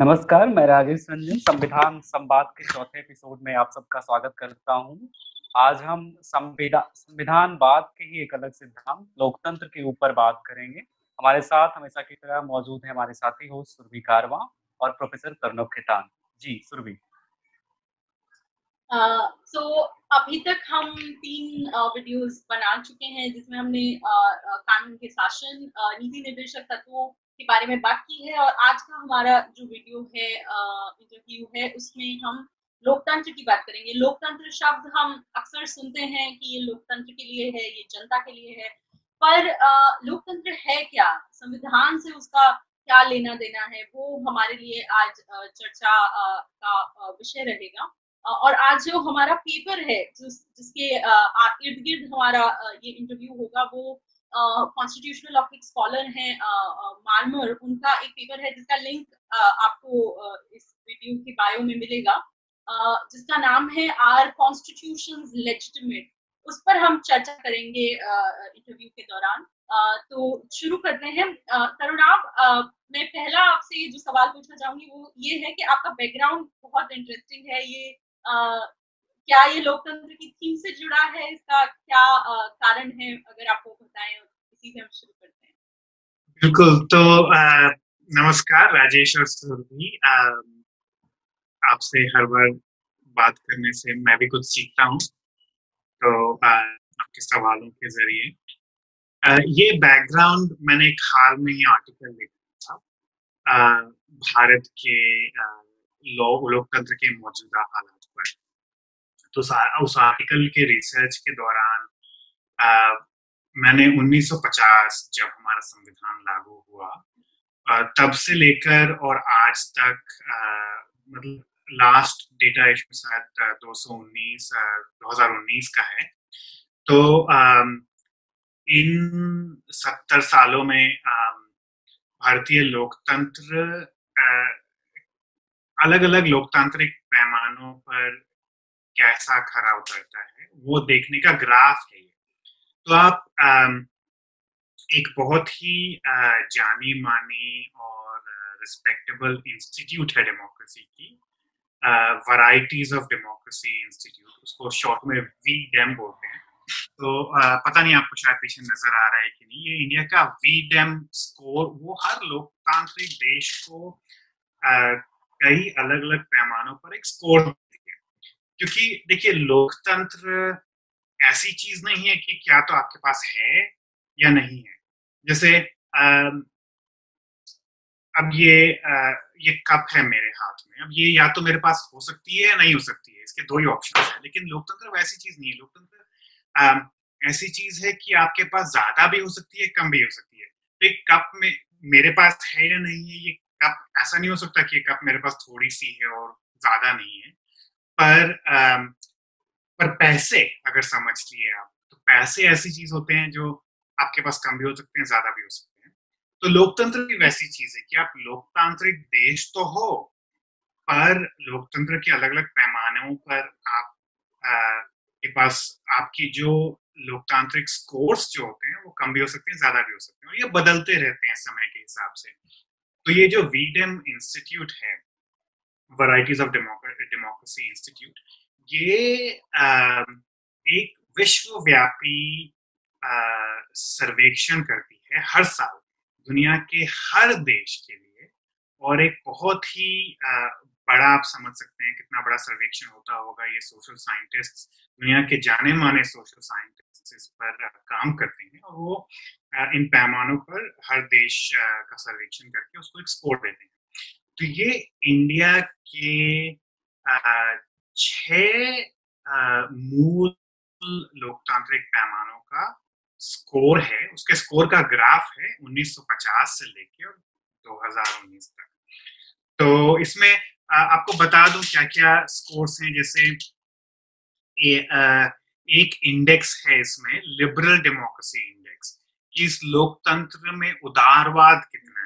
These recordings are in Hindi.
नमस्कार मैं राजेश रंजन संविधान संवाद के चौथे एपिसोड में आप सबका स्वागत करता हूँ। आज हम संविधान संविधानवाद के ही एक अलग सिद्धांत लोकतंत्र के ऊपर बात करेंगे। हमारे साथ हमेशा की तरह मौजूद है हमारे साथी हो सुरभि कारवा और प्रोफेसर तरुण खेतान। जी सुरभि। सो uh, so, अभी तक हम तीन वीडियोस uh, बना चुके हैं जिसमें हमने uh, कानून के शासन नीति निर्देशक तत्वों के बारे में बात की है और आज का हमारा जो वीडियो है इंटरव्यू है, उसमें हम लोकतंत्र की बात करेंगे। लोकतंत्र शब्द हम अक्सर सुनते हैं कि ये लोकतंत्र के लिए है, ये जनता के लिए है, पर लोकतंत्र है क्या? संविधान से उसका क्या लेना देना है? वो हमारे लिए आज चर्चा का विषय रहेगा। और आज जो हमारा पेपर है, जिस, जिसके इर्द गिर्द हमारा ये इंटरव्यू होगा, वो कॉन्स्टिट्यूशनल ऑफ़ एक स्कॉलर हैं मार्मर उनका एक पेपर है जिसका लिंक आपको इस वीडियो के बायो में मिलेगा। जिसका नाम है आर कॉन्स्टिट्यूशन लेजिटिमेट उस पर हम चर्चा करेंगे इंटरव्यू के दौरान। तो शुरू करते हैं। तरुण आप मैं पहला आपसे जो सवाल पूछना चाहूँगी, वो ये है कि आपका बैकग्राउंड बहुत इंटरेस्टिंग है। ये क्या ये लोकतंत्र की थीम से जुड़ा है? इसका क्या आ, कारण है? अगर आपको बताएँ इसी से हम शुरू करते हैं। बिल्कुल तो आ, नमस्कार राजेश और सुरभि। आपसे हर बार बात करने से मैं भी कुछ सीखता हूँ। तो आ, आपके सवालों के ज़रिए। ये बैकग्राउंड मैंने एक हाल में ही आर्टिकल लिखा था। भारत के लोकतंत्र के मौजूदा हालात। तो उस आर्टिकल के रिसर्च के दौरान मैंने 1950 जब हमारा संविधान लागू हुआ आ, तब से लेकर और आज तक मतलब लास्ट डेटा इसमें शायद दो सौ उन्नीस दो हज़ार उन्नीस का है। तो इन सत्तर सालों में भारतीय लोकतंत्र अलग अलग लोकतांत्रिक पैमानों पर कैसा खरा उतरता है, वो देखने का ग्राफ है ये। तो आप एक बहुत ही जानी मानी और रिस्पेक्टेबल इंस्टीट्यूट है डेमोक्रेसी की वराइटीज ऑफ़ डेमोक्रेसी इंस्टीट्यूट उसको शॉर्ट में वी डेम बोलते हैं। तो पता नहीं आपको शायद पीछे नज़र आ रहा है कि नहीं, ये इंडिया का वी डेम स्कोर वो हर लोकतांत्रिक देश को कई अलग अलग पैमानों पर एक स्कोर क्योंकि देखिए लोकतंत्र ऐसी चीज़ नहीं है कि क्या तो आपके पास है या नहीं है। जैसे आ, अब ये आ, ये कप है मेरे हाथ में। अब ये या तो मेरे पास हो सकती है या नहीं हो सकती है इसके दो ही ऑप्शन है। लेकिन लोकतंत्र वैसी चीज़ नहीं है। लोकतंत्र ऐसी चीज़ है कि आपके पास ज़्यादा भी हो सकती है कम भी हो सकती है। तो एक कप में मेरे पास है या नहीं है ये कप ऐसा नहीं हो सकता कि ये कप मेरे पास थोड़ी सी है और ज़्यादा नहीं है। पर पर पैसे अगर समझ लिए आप तो पैसे ऐसी चीज़ होते हैं जो आपके पास कम भी हो सकते हैं ज़्यादा भी हो सकते हैं। तो लोकतंत्र भी वैसी चीज़ है कि आप लोकतांत्रिक देश तो हो पर लोकतंत्र के अलग अलग पैमानों पर आप आ, के पास आपकी जो लोकतांत्रिक स्कोर्स जो होते हैं वो कम भी हो सकते हैं ज़्यादा भी हो सकते हैं और ये बदलते रहते हैं समय के हिसाब से। तो ये जो वीडेम इंस्टीट्यूट है वराइटीज ऑफ़ डेमोक्रेसी इंस्टीट्यूट ये एक विश्वव्यापी सर्वेक्षण करती है हर साल दुनिया के हर देश के लिए और एक बहुत ही बड़ा आप समझ सकते हैं कितना बड़ा सर्वेक्षण होता होगा ये सोशल साइंटिस्ट दुनिया के जाने माने सोशल साइंटिस्ट इस पर काम करते हैं और वो इन पैमानों पर हर देश का सर्वेक्षण करके उसको एक स्कोर देते हैं। तो ये इंडिया के छह मूल लोकतांत्रिक पैमानों का स्कोर है। उसके स्कोर का ग्राफ है 1950 से लेके और 2019 तक। तो इसमें आपको बता दूँ क्या क्या स्कोर्स हैं? जैसे ए, आ, एक इंडेक्स है इसमें लिबरल डेमोक्रेसी इंडेक्स कि इस लोकतंत्र में उदारवाद कितना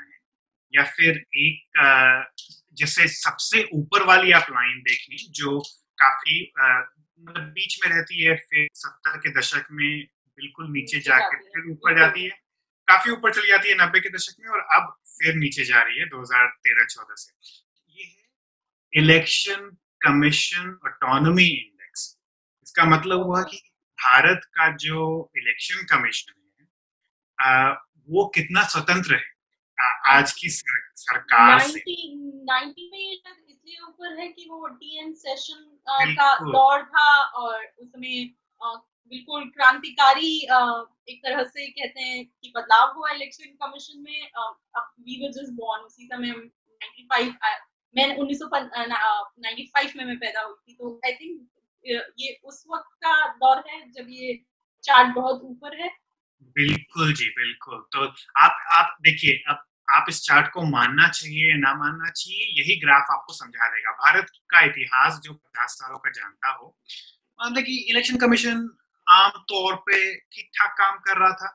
या फिर एक जैसे सबसे ऊपर वाली आप लाइन देखें जो काफ़ी मतलब बीच में रहती है फिर सत्तर के दशक में बिल्कुल नीचे जाकर फिर ऊपर जाती है। काफ़ी ऊपर चली जाती है नब्बे के दशक में और अब फिर नीचे जा रही है 2013-14 से। ये है इलेक्शन कमीशन ऑटोनॉमी इंडेक्स इसका मतलब हुआ कि भारत का जो इलेक्शन कमीशन है वो कितना स्वतंत्र है? आज की सर, सरकार 90, से 90 में इसलिए ऊपर है कि वो टीएन सेशन का दौर था और उसमें बिल्कुल क्रांतिकारी एक तरह से कहते हैं कि बदलाव हुआ इलेक्शन कमीशन में। अब वी वर जस्ट बोर्न उसी समय 95 मैं 1995 में मैं पैदा हुई थी। तो आई थिंक ये उस वक्त का दौर है जब ये चार्ट बहुत ऊपर है। बिल्कुल जी बिल्कुल। तो आप आप देखिए अब आप इस चार्ट को मानना चाहिए या ना मानना चाहिए, यही ग्राफ आपको समझा देगा। भारत का इतिहास जो पचास सालों का जानता हो मतलब कि इलेक्शन कमीशन आमतौर पे ठीक ठाक काम कर रहा था।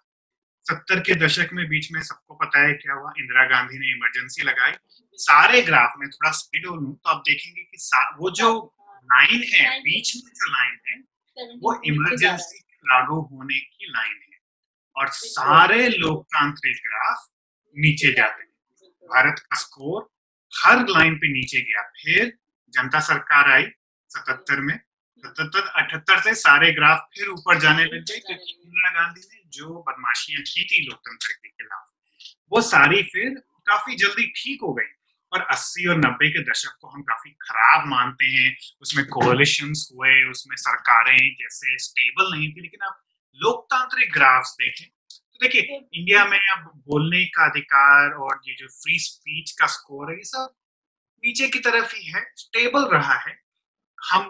सत्तर के दशक में बीच में सबको पता है क्या हुआ, इंदिरा गांधी ने इमरजेंसी लगाई। सारे ग्राफ में थोड़ा स्पीड लू तो आप देखेंगे कि वो जो लाइन है, बीच में जो लाइन है, वो इमरजेंसी लागू होने की लाइन है। और सारे लोकतांत्रिक ग्राफ नीचे जाते हैं। भारत का स्कोर हर लाइन पे नीचे गया। फिर जनता सरकार आई सतहत्तर में। सतहत्तर, अठहत्तर से सारे ग्राफ फिर ऊपर जाने लग गए क्योंकि इंदिरा गांधी ने जो बदमाशियाँ की थी लोकतंत्र के खिलाफ, वो सारी फिर काफ़ी जल्दी ठीक हो गई। और 80 और 90 के दशक को हम काफ़ी खराब मानते हैं। उसमें कोलिशन हुए, उसमें सरकारें जैसे स्टेबल नहीं थी, लेकिन आप लोकतांत्रिक ग्राफ्स देखें देखिए इंडिया में अब बोलने का अधिकार और ये जो फ्री स्पीच का स्कोर है ये सब नीचे की तरफ़ ही है स्टेबल रहा है। हम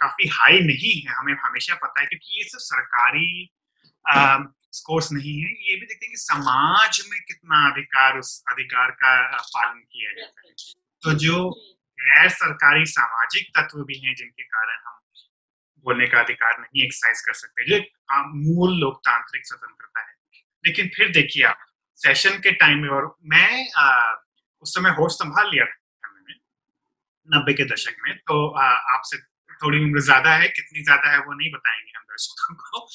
काफ़ी हाई नहीं है हमें हमेशा पता है क्योंकि ये सब सरकारी स्कोर्स नहीं है। ये भी देखते हैं कि समाज में कितना अधिकार उस अधिकार का पालन किया जाता है। तो जो गैर सरकारी सामाजिक तत्व भी हैं जिनके कारण हम बोलने का अधिकार नहीं एक्सरसाइज कर सकते जो मूल लोकतांत्रिक स्वतंत्रता है। लेकिन फिर देखिए आप सेशन के टाइम में और मैं आ, उस समय होश संभाल लिया था नब्बे के दशक में तो आपसे थोड़ी उम्र ज़्यादा है कितनी ज़्यादा है वो नहीं बताएँगे हम दर्शकों को।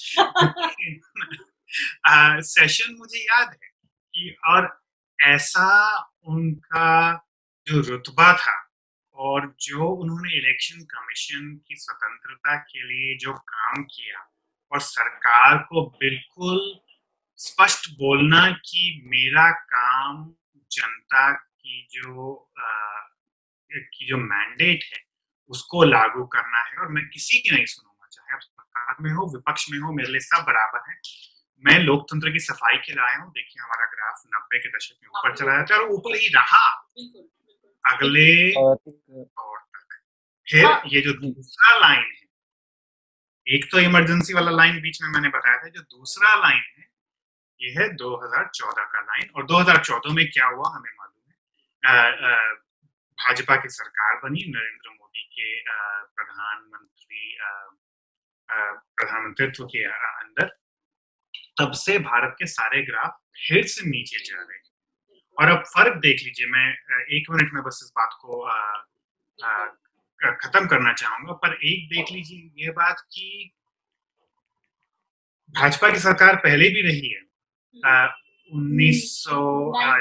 सेशन मुझे याद है कि और ऐसा उनका जो रुतबा था और जो उन्होंने इलेक्शन कमीशन की स्वतंत्रता के लिए जो काम किया और सरकार को बिल्कुल स्पष्ट बोलना कि मेरा काम जनता की जो आ, की जो मैंडेट है उसको लागू करना है। और मैं किसी की नहीं सुनूँगा चाहे आप सरकार में हो विपक्ष में हो मेरे लिए सब बराबर है। मैं लोकतंत्र की सफ़ाई के लिए आया हूँ। देखिए हमारा ग्राफ नब्बे के दशक में ऊपर चला जाता है और ऊपर ही रहा। अगले दौर तक। फिर हाँ। ये जो दूसरा लाइन है एक तो इमरजेंसी वाला लाइन बीच में मैंने बताया था जो दूसरा लाइन है ये है 2014 का लाइन और 2014 में क्या हुआ, हमें मालूम है। भाजपा की सरकार बनी, नरेंद्र मोदी के प्रधानमंत्री प्रधानमंत्रित्व के अंदर। तब से भारत के सारे ग्राफ फिर से नीचे जा रहे हैं। और अब फ़र्क देख लीजिए, मैं एक मिनट में बस इस बात को खत्म करना चाहूँगा, पर एक देख लीजिए, ये बात कि भाजपा की सरकार पहले भी रही है। उन्नीस सौ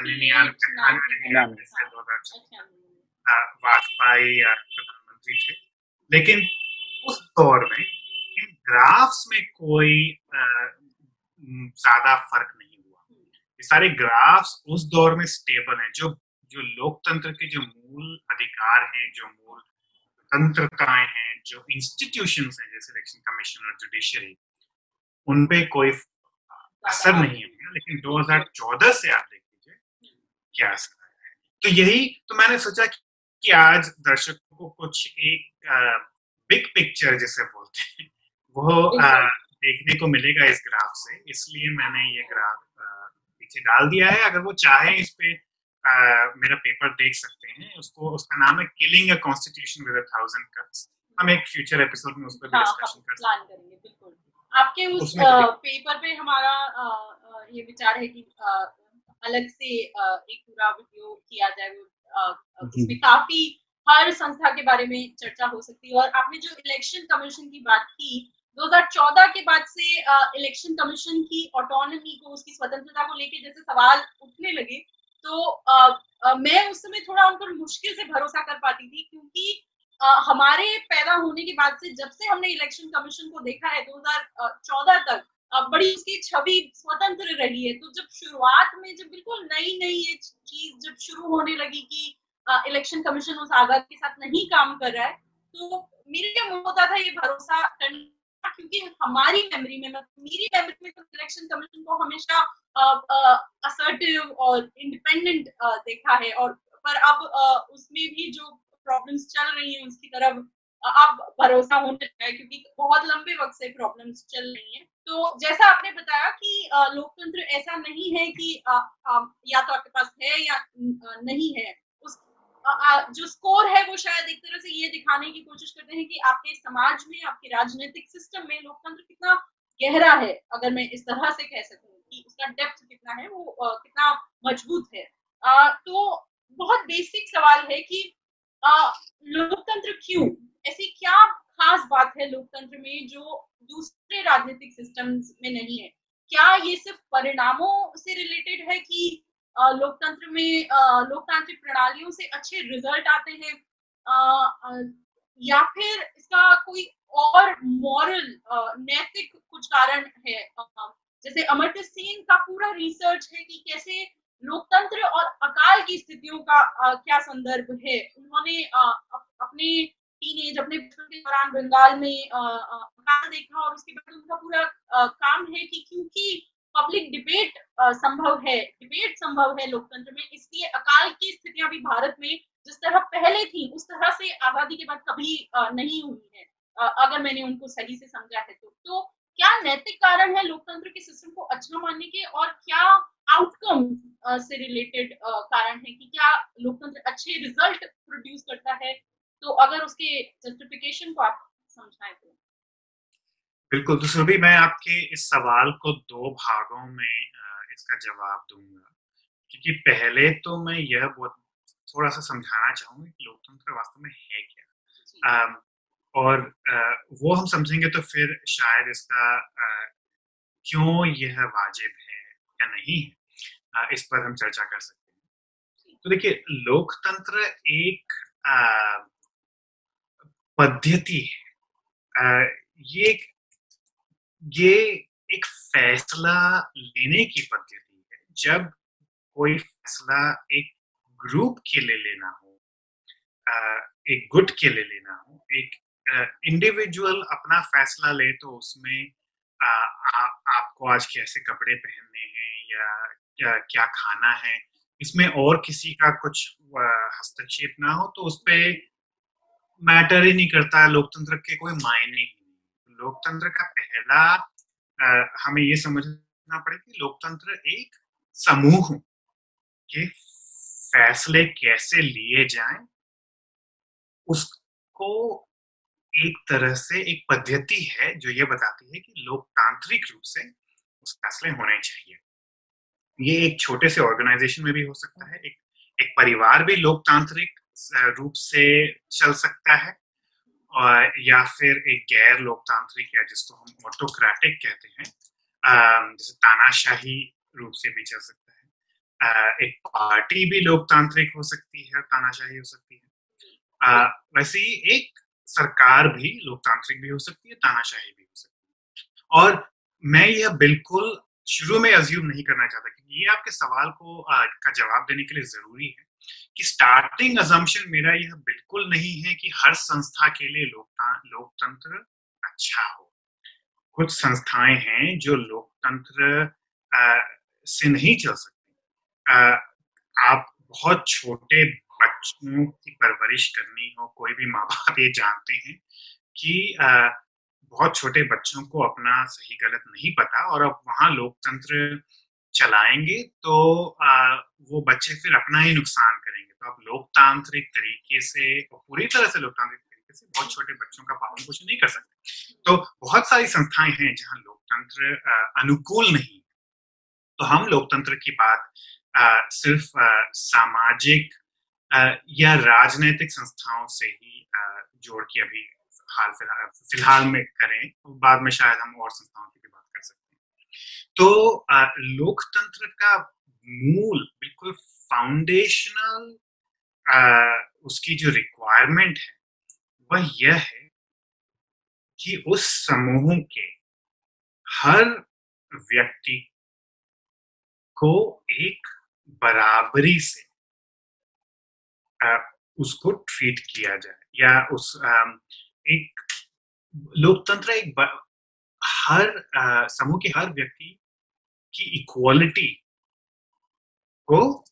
निन्यानवे से दो हज़ार वाजपेयी प्रधानमंत्री थे लेकिन उस दौर में इन ग्राफ्स में कोई ज़्यादा फ़र्क नहीं हुआ ये सारे ग्राफ्स उस दौर में स्टेबल हैं जो जो लोकतंत्र के जो मूल अधिकार हैं जो मूल तंत्रताएँ हैं जो इंस्टीट्यूशन हैं जैसे इलेक्शन कमीशन और जुडिशरी उन पे कोई असर नहीं है लेकिन 2014 से आप देख लीजिए क्या असर है। तो यही तो मैंने सोचा कि आज दर्शकों को कुछ एक बिग पिक्चर जैसे बोलते हैं वो आ, देखने को मिलेगा इस ग्राफ से। इसलिए मैंने ये ग्राफ पीछे डाल दिया है। अगर वो चाहे इस पे आ, मेरा पेपर देख सकते हैं। उसको उसका नाम है killing a constitution with a thousand cuts हम एक फ्यूचर एपिसोड में उस पर हाँ, डिस्कशन कर सकते हैं। बिल्कुल। आपके उस पेपर पे हमारा ये विचार है कि अलग से एक पूरा वीडियो किया जाए उसमें काफ़ी हर संस्था के बारे में चर्चा हो सकती है। और आपने जो इलेक्शन कमीशन की बात की 2014 के बाद से इलेक्शन कमीशन की ऑटोनॉमी को उसकी स्वतंत्रता को लेके जैसे सवाल उठने लगे तो आ, आ, मैं उस समय थोड़ा उन पर मुश्किल से भरोसा कर पाती थी क्योंकि हमारे पैदा होने के बाद से जब से हमने इलेक्शन कमीशन को देखा है 2014 तक बड़ी उसकी छवि स्वतंत्र रही है। तो जब शुरुआत में जब बिल्कुल नई नई ये चीज़ जब शुरू होने लगी कि इलेक्शन कमीशन उस आज़ाद के साथ नहीं काम कर रहा है तो मेरे क्या होता था ये भरोसा करना, क्योंकि हमारी मेमोरी में मेरी मेमोरी में तो इलेक्शन कमीशन को हमेशा असर्टिव और इंडिपेंडेंट देखा है। और पर अब उसमें भी जो प्रॉब्लम्स चल रही हैं उसकी तरफ़ अब भरोसा होने लगा है क्योंकि बहुत लंबे वक्त से प्रॉब्लम्स चल रही हैं। तो जैसा आपने बताया कि लोकतंत्र ऐसा नहीं है कि आ, आ, या तो आपके पास है या नहीं है। उस आ, जो स्कोर है वो शायद एक तरह से ये दिखाने की कोशिश करते हैं कि आपके समाज में आपके राजनीतिक सिस्टम में लोकतंत्र कितना गहरा है अगर मैं इस तरह से कह सकूँ कि उसका डेप्थ कितना है वो कितना मज़बूत है। तो बहुत बेसिक सवाल है कि लोकतंत्र क्यों? ऐसी क्या खास बात है लोकतंत्र में जो दूसरे राजनीतिक सिस्टम्स में नहीं है? क्या ये सिर्फ़ परिणामों से रिलेटेड है कि लोकतंत्र में लोकतांत्रिक प्रणालियों से अच्छे रिज़ल्ट आते हैं? या फिर इसका कोई और मॉरल नैतिक कुछ कारण है? जैसे अमर्त्य सेन का पूरा रिसर्च है कि कैसे लोकतंत्र और अकाल की स्थितियों का आ, क्या संदर्भ है? उन्होंने अपने टीनेज अपने बचपन के दौरान बंगाल में अकाल देखा और उसके बाद उनका पूरा काम है कि क्योंकि पब्लिक डिबेट संभव है डिबेट संभव है लोकतंत्र में इसलिए अकाल की स्थितियाँ भी भारत में जिस तरह पहले थी उस तरह से आज़ादी के बाद कभी नहीं हुई है। अगर मैंने उनको सही से समझा है तो तो क्या नैतिक कारण है लोकतंत्र के सिस्टम को अच्छा मानने के और क्या आउटकम से रिलेटेड कारण है कि क्या लोकतंत्र अच्छे रिज़ल्ट प्रोड्यूस करता है? तो अगर उसके जस्टिफिकेशन को आप समझाएँ तो। बिल्कुल तो सुरभि मैं आपके इस सवाल को दो भागों में इसका जवाब दूँगा। क्योंकि पहले तो मैं यह बहुत थोड़ा सा समझाना चाहूँगा कि लोकतंत्र वास्तव में है क्या। और आ, वो हम समझेंगे तो फिर शायद इसका आ, क्यों यह वाजिब है या नहीं है? इस पर हम चर्चा कर सकते हैं। तो देखिए लोकतंत्र एक पद्धति है। ये एक ये एक फैसला लेने की पद्धति है। जब कोई फैसला एक ग्रुप के लिए लेना हो एक गुट के लिए लेना हो एक इंडिविजुअल अपना फैसला ले तो उसमें आ, आ, आपको आज कैसे कपड़े पहनने हैं या, या क्या खाना है इसमें और किसी का कुछ हस्तक्षेप ना हो तो उस पर मैटर ही नहीं करता लोकतंत्र के कोई मायने ही लोकतंत्र का पहला आ, हमें ये समझना पड़ेगा कि लोकतंत्र एक समूह के फैसले कैसे लिए जाएँ उसको एक तरह से एक पद्धति है जो ये बताती है कि लोकतांत्रिक रूप से उस फैसले होने चाहिए। ये एक छोटे से ऑर्गेनाइजेशन में भी हो सकता है, एक एक परिवार भी लोकतांत्रिक रूप से चल सकता है और या फिर एक गैर लोकतांत्रिक या जिसको हम ऑटोक्रेटिक कहते हैं जैसे तानाशाही रूप से भी चल सकता है। एक पार्टी भी लोकतांत्रिक हो सकती है, तानाशाही हो सकती है। वैसे ही एक सरकार भी, लोकतांत्रिक भी हो सकती है, तानाशाही भी हो सकती है। और मैं यह बिल्कुल शुरू में अज्यूम नहीं करना चाहता, क्योंकि ये आपके सवाल को का जवाब देने के लिए ज़रूरी है कि स्टार्टिंग अजम्पशन मेरा यह बिल्कुल नहीं है कि हर संस्था के लिए लोकतंत्र अच्छा हो। कुछ संस्थाएँ हैं जो लोकतंत्र से नहीं चल सकती। आप बहुत छोटे बच्चों की परवरिश करनी हो, कोई भी माँ बाप ये जानते हैं कि बहुत छोटे बच्चों को अपना सही गलत नहीं पता और अब वहाँ लोकतंत्र चलाएँगे तो वो बच्चे फिर अपना ही नुकसान करेंगे। तो आप लोकतांत्रिक तरीके से पूरी तरह से लोकतांत्रिक तरीके से बहुत छोटे बच्चों का पालन पोषण नहीं कर सकते। तो बहुत सारी संस्थाएँ हैं जहाँ लोकतंत्र अनुकूल नहीं तो हम लोकतंत्र की बात सिर्फ़ सामाजिक या राजनीतिक संस्थाओं से ही जोड़ के अभी हाल फ़िलहाल फ़िलहाल में करें, बाद में शायद हम और संस्थाओं की भी बात कर सकते हैं। तो लोकतंत्र का मूल, बिल्कुल फाउंडेशनल उसकी जो रिक्वायरमेंट है, वह यह है कि उस समूह के हर व्यक्ति को एक बराबरी से उसको ट्रीट किया जाए या उस एक लोकतंत्र एक हर समूह के हर व्यक्ति की इक्वालिटी को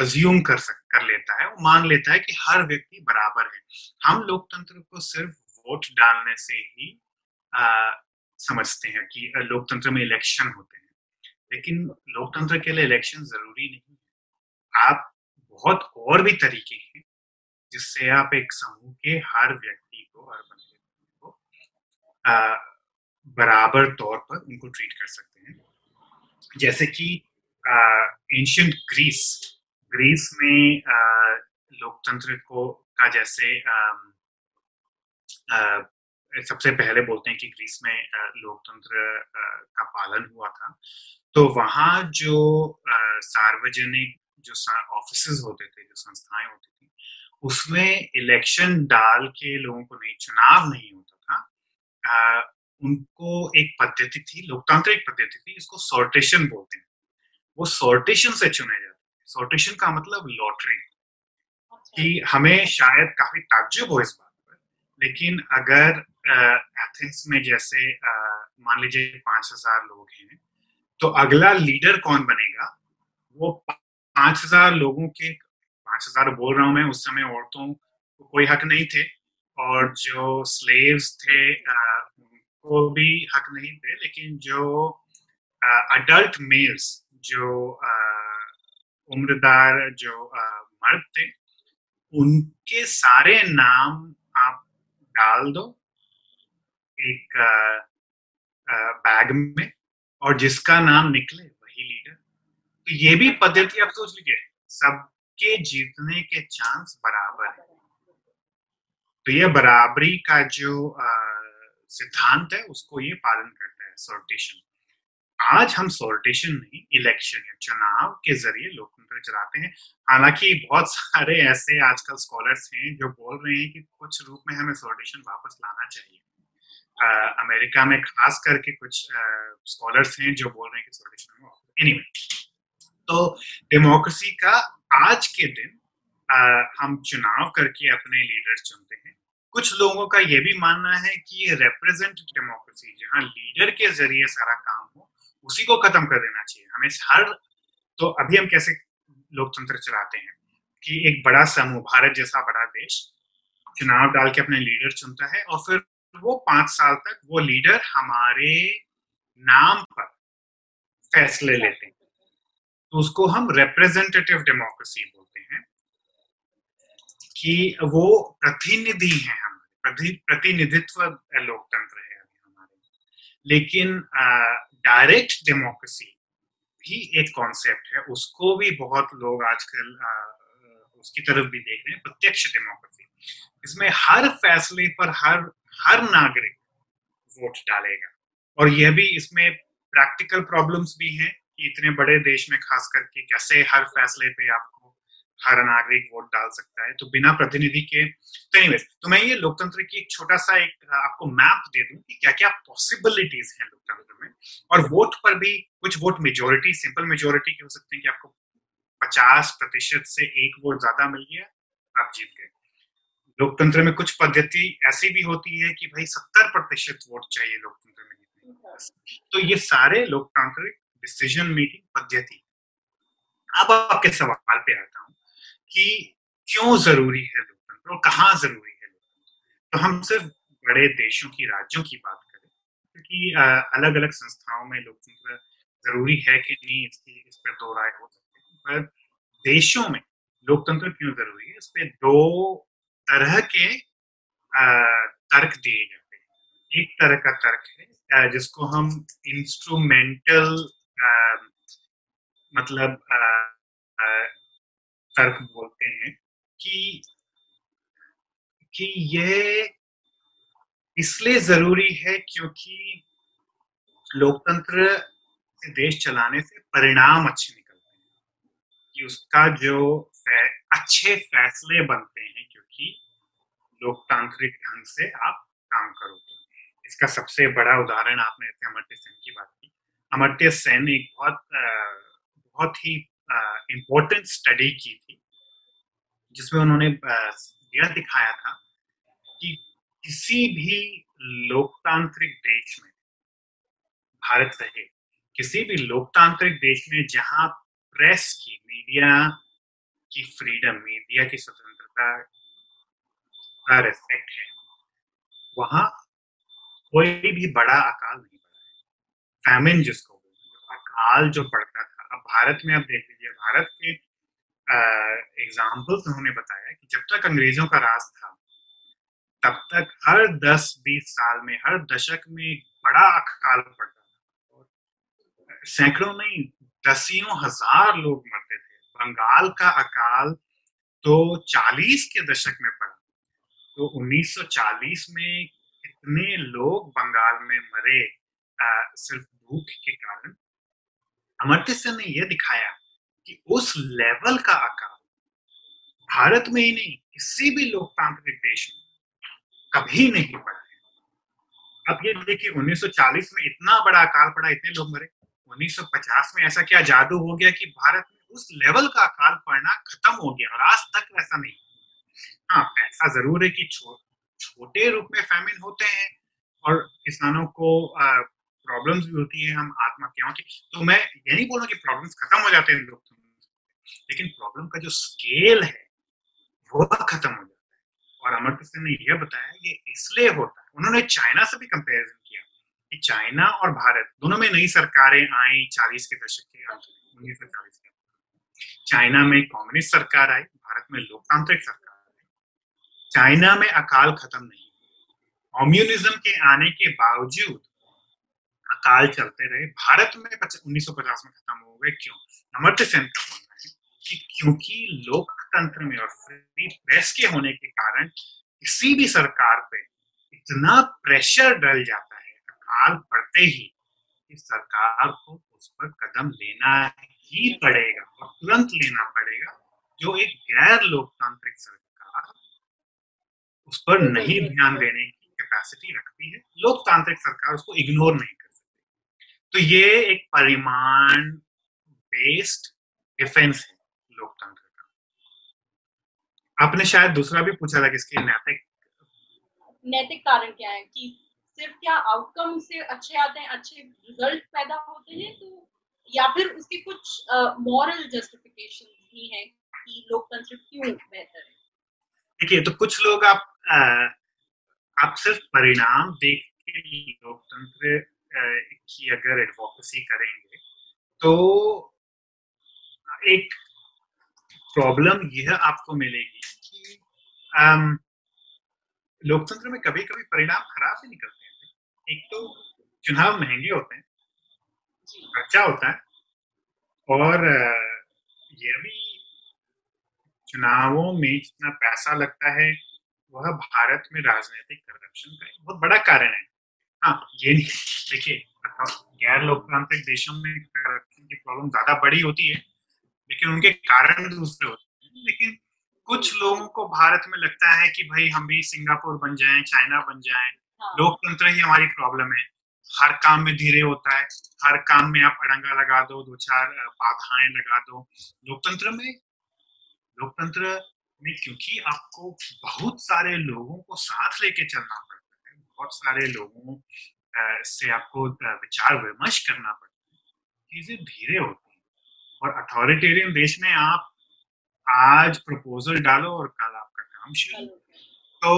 अज्यूम कर सक कर लेता है वो मान लेता है कि हर व्यक्ति बराबर है। हम लोकतंत्र को सिर्फ़ वोट डालने से ही आ, समझते हैं कि लोकतंत्र में इलेक्शन होते हैं। लेकिन लोकतंत्र के लिए इलेक्शन ज़रूरी नहीं है। आप बहुत और भी तरीके हैं जिससे आप एक समूह के हर व्यक्ति को हर बंदे को बराबर तौर पर उनको ट्रीट कर सकते हैं। जैसे कि एंशियंट ग्रीस ग्रीस में लोकतंत्र को का जैसे आ, आ, सबसे पहले बोलते हैं कि ग्रीस में लोकतंत्र का पालन हुआ था तो वहाँ जो सार्वजनिक जो ऑफ़िस होते थे जो संस्थाएँ होती थी उसमें इलेक्शन डाल के लोगों को नहीं चुनाव नहीं होता था। आ, उनको एक पद्धति थी लोकतांत्रिक पद्धति थी इसको सॉर्टेशन बोलते हैं। वो सॉर्टेशन से चुने जाते हैं सॉर्टेशन का मतलब लॉटरी अच्छा। कि हमें शायद काफ़ी ताज्जुब हो इस बात पर लेकिन अगर एथेंस में जैसे मान लीजिए पाँच हज़ार लोग हैं तो अगला लीडर कौन बनेगा? वो पाँच हज़ार लोगों के, पाँच हज़ार बोल रहा हूँ मैं, उस समय औरतों को कोई हक नहीं थे और जो स्लेव्स थे उनको भी हक नहीं थे, लेकिन जो अडल्ट मेल्स जो उम्रदार, जो मर्द थे, उनके सारे नाम आप डाल दो एक बैग में और जिसका नाम निकले, वही लीडर तो ये भी पद्धति आप सोच लीजिए। सबके जीतने के चांस बराबर है। तो ये बराबरी का जो सिद्धांत है, उसको ये पालन करता है सोर्टेशन आज हम सोर्टेशन नहीं इलेक्शन या चुनाव के ज़रिए लोकतंत्र चलाते हैं। हालाँकि बहुत सारे ऐसे आजकल स्कॉलर्स हैं जो बोल रहे हैं कि कुछ रूप में हमें सोर्टेशन वापस लाना चाहिए। अमेरिका में खास करके कुछ स्कॉलर्स हैं जो बोल रहे हैं कि सोल्यूशन एनीवे तो डेमोक्रेसी का आज के दिन आ, हम चुनाव करके अपने लीडर चुनते हैं। कुछ लोगों का यह भी मानना है कि ये रिप्रेजेंटेटिव डेमोक्रेसी जहाँ लीडर के ज़रिए सारा काम हो उसी को खत्म कर देना चाहिए। हमें हर तो अभी हम कैसे लोकतंत्र चलाते हैं कि एक बड़ा समूह भारत जैसा बड़ा देश चुनाव डाल के अपने लीडर चुनता है और फिर वो पाँच साल तक वो लीडर हमारे नाम पर फैसले लेते हैं। तो उसको हम रिप्रेजेंटेटिव डेमोक्रेसी बोलते हैं, कि वो प्रतिनिधि हैं हमारे प्रतिनिधित्व लोकतंत्र है अभी हमारे। लेकिन डायरेक्ट डेमोक्रेसी भी एक कॉन्सेप्ट है, उसको भी बहुत लोग आजकल उसकी तरफ़ भी देख रहे हैं, प्रत्यक्ष डेमोक्रेसी इसमें हर फैसले पर हर हर नागरिक वोट डालेगा। और यह भी इसमें प्रैक्टिकल प्रॉब्लम्स भी हैं इतने बड़े देश में खास करके कैसे हर फैसले पे आपको हर नागरिक वोट डाल सकता है तो बिना प्रतिनिधि के तो एनीवेज तो मैं ये लोकतंत्र की एक छोटा सा एक, आपको मैप दे दूँ कि क्या क्या पॉसिबिलिटीज हैं लोकतंत्र में, और वोट पर भी कुछ वोट मेजोरिटी सिंपल मेजोरिटी के हो सकते हैं कि आपको पचास प्रतिशत से एक वोट ज़्यादा मिल गया, आप जीत गए। लोकतंत्र में कुछ पद्धति ऐसी भी होती है कि भाई सत्तर प्रतिशत वोट चाहिए लोकतंत्र में। तो ये सारे लोकतांत्रिक डिसीज़न मेकिंग पद्धति। अब आपके सवाल पे आता हूँ कि क्यों ज़रूरी है लोकतंत्र और कहाँ ज़रूरी है लोकतंत्र? तो हम सिर्फ़ बड़े देशों की, राज्यों की बात करें, क्योंकि तो अलग अलग संस्थाओं में लोकतंत्र ज़रूरी है कि नहीं, इसकी, इस पर दो राय हो सकते हैं। पर देशों में लोकतंत्र क्यों ज़रूरी है? इस पर दो तरह के तर्क दिए जाते हैं। एक तरह का तर्क है जिसको हम इंस्ट्रूमेंटल मतलब तर्क बोलते हैं कि कि ये इसलिए ज़रूरी है क्योंकि लोकतंत्र से देश चलाने से परिणाम अच्छे निकलते हैं। कि उसका जो फै, अच्छे फैसले बनते हैं क्योंकि लोकतांत्रिक ढंग से आप काम करोगे। इसका सबसे बड़ा उदाहरण आपने अमर्त्य सेन की बात अमर्त्य सेन एक बहुत बहुत ही इम्पोर्टेंट स्टडी की थी, जिसमें उन्होंने यह दिखाया था कि किसी भी लोकतांत्रिक देश में, भारत रहे किसी भी लोकतांत्रिक देश में जहाँ प्रेस की मीडिया की फ्रीडम मीडिया की स्वतंत्रता का रेस्पेक्ट है, वहाँ कोई भी बड़ा अकाल नहीं। फैमिन जिसको अकाल जो पड़ता था। अब भारत में आप देख लीजिए, भारत के एग्जाम्पल्स उन्होंने बताया कि जब तक अंग्रेज़ों का राज था, तब तक हर 10-20 साल में, हर दशक में बड़ा अकाल पड़ता था। और सैकड़ों नहीं, दसियों हज़ार लोग मरते थे। बंगाल का अकाल तो 40 के दशक में पड़ा। तो 1940 में कितने लोग बंगाल में मरे? सिर्फ़ भूख के कारण अमर्त्य सेन ने यह दिखाया कि उस लेवल का अकाल भारत में ही नहीं किसी भी लोकतांत्रिक देश में कभी नहीं पड़ा है। अब ये देखिए 1940 में इतना बड़ा अकाल पड़ा इतने लोग मरे। 1950 में ऐसा क्या जादू हो गया कि भारत में उस लेवल का अकाल पड़ना खत्म हो गया और आज तक वैसा नहीं हाँ। ऐसा ज़रूर है कि छो, छोटे रूप में फैमिन होते हैं और किसानों को प्रॉब्लम्स भी होती है, हम आत्महत्याओं की। तो मैं ये नहीं बोल रहा कि प्रॉब्लम्स खत्म हो जाते हैं लोग लेकिन प्रॉब्लम का जो स्केल है, वो खत्म हो जाता है। और अमर कृष्ण ने यह बताया ये इसलिए होता है। उन्होंने चाइना से भी कंपेरिजन किया कि चाइना और भारत दोनों में नई सरकारें आई चालीस के दशक के अंत में, उन्नीस सौ चालीस के चाइना में कम्युनिस्ट सरकार आई, भारत में लोकतांत्रिक सरकार आई। चाइना में अकाल खत्म नहीं कम्युनिज्म के आने के बावजूद अकाल चलते रहे। भारत में उन्नीस सौ पचास में खत्म हो गए। क्यों? नंबर सेन का बोलना है कि क्योंकि लोकतंत्र में और फ्री प्रेस के होने के कारण किसी भी सरकार पे इतना प्रेशर डल जाता है अकाल पड़ते ही कि सरकार को उस पर कदम लेना ही पड़ेगा और तुरंत लेना पड़ेगा। जो एक गैर लोकतांत्रिक सरकार उस पर नहीं ध्यान देने की कैपेसिटी रखती है लोकतांत्रिक सरकार उसको इग्नोर नहीं कर सकती तो ये एक परिमाण बेस्ड डिफेंस है लोकतंत्र का। आपने शायद दूसरा भी पूछा था कि इसके नैतिक नैतिक कारण क्या है कि सिर्फ़ क्या आउटकम से अच्छे आते हैं अच्छे रिज़ल्ट पैदा होते हैं तो या फिर उसके कुछ मॉरल जस्टिफिकेशन भी है कि लोकतंत्र क्यों बेहतर है? देखिए तो कुछ लोग आप आ, आप सिर्फ़ परिणाम देख के लोकतंत्र की अगर एडवोकेसी करेंगे तो एक प्रॉब्लम यह आपको मिलेगी कि आम, लोकतंत्र में कभी कभी परिणाम खराब भी निकलते हैं। एक तो चुनाव महँगे होते हैं खर्चा होता है और यह भी चुनावों में जितना पैसा लगता है वह भारत में राजनीतिक करप्शन का एक बहुत बड़ा कारण है। हाँ ये नहीं देखिए गैर लोकतांत्रिक देशों में करप्शन की प्रॉब्लम ज़्यादा बड़ी होती है लेकिन उनके कारण दूसरे होते हैं। लेकिन कुछ लोगों को भारत में लगता है कि भाई हम भी सिंगापुर बन जाए चाइना बन जाए हाँ। लोकतंत्र ही हमारी प्रॉब्लम है। हर काम में धीरे होता है हर काम में आप अड़ंगा लगा दो दो चार बाधाएँ लगा दो। लोकतंत्र में लोकतंत्र में क्योंकि आपको बहुत सारे लोगों को साथ लेके चलना पड़ता है। बहुत सारे लोगों से आपको विचार विमर्श करना पड़ता है। चीज़ें धीरे होती हैं। और अथॉरिटेरियन देश में आप आज प्रपोजल डालो और कल आपका काम शुरू तो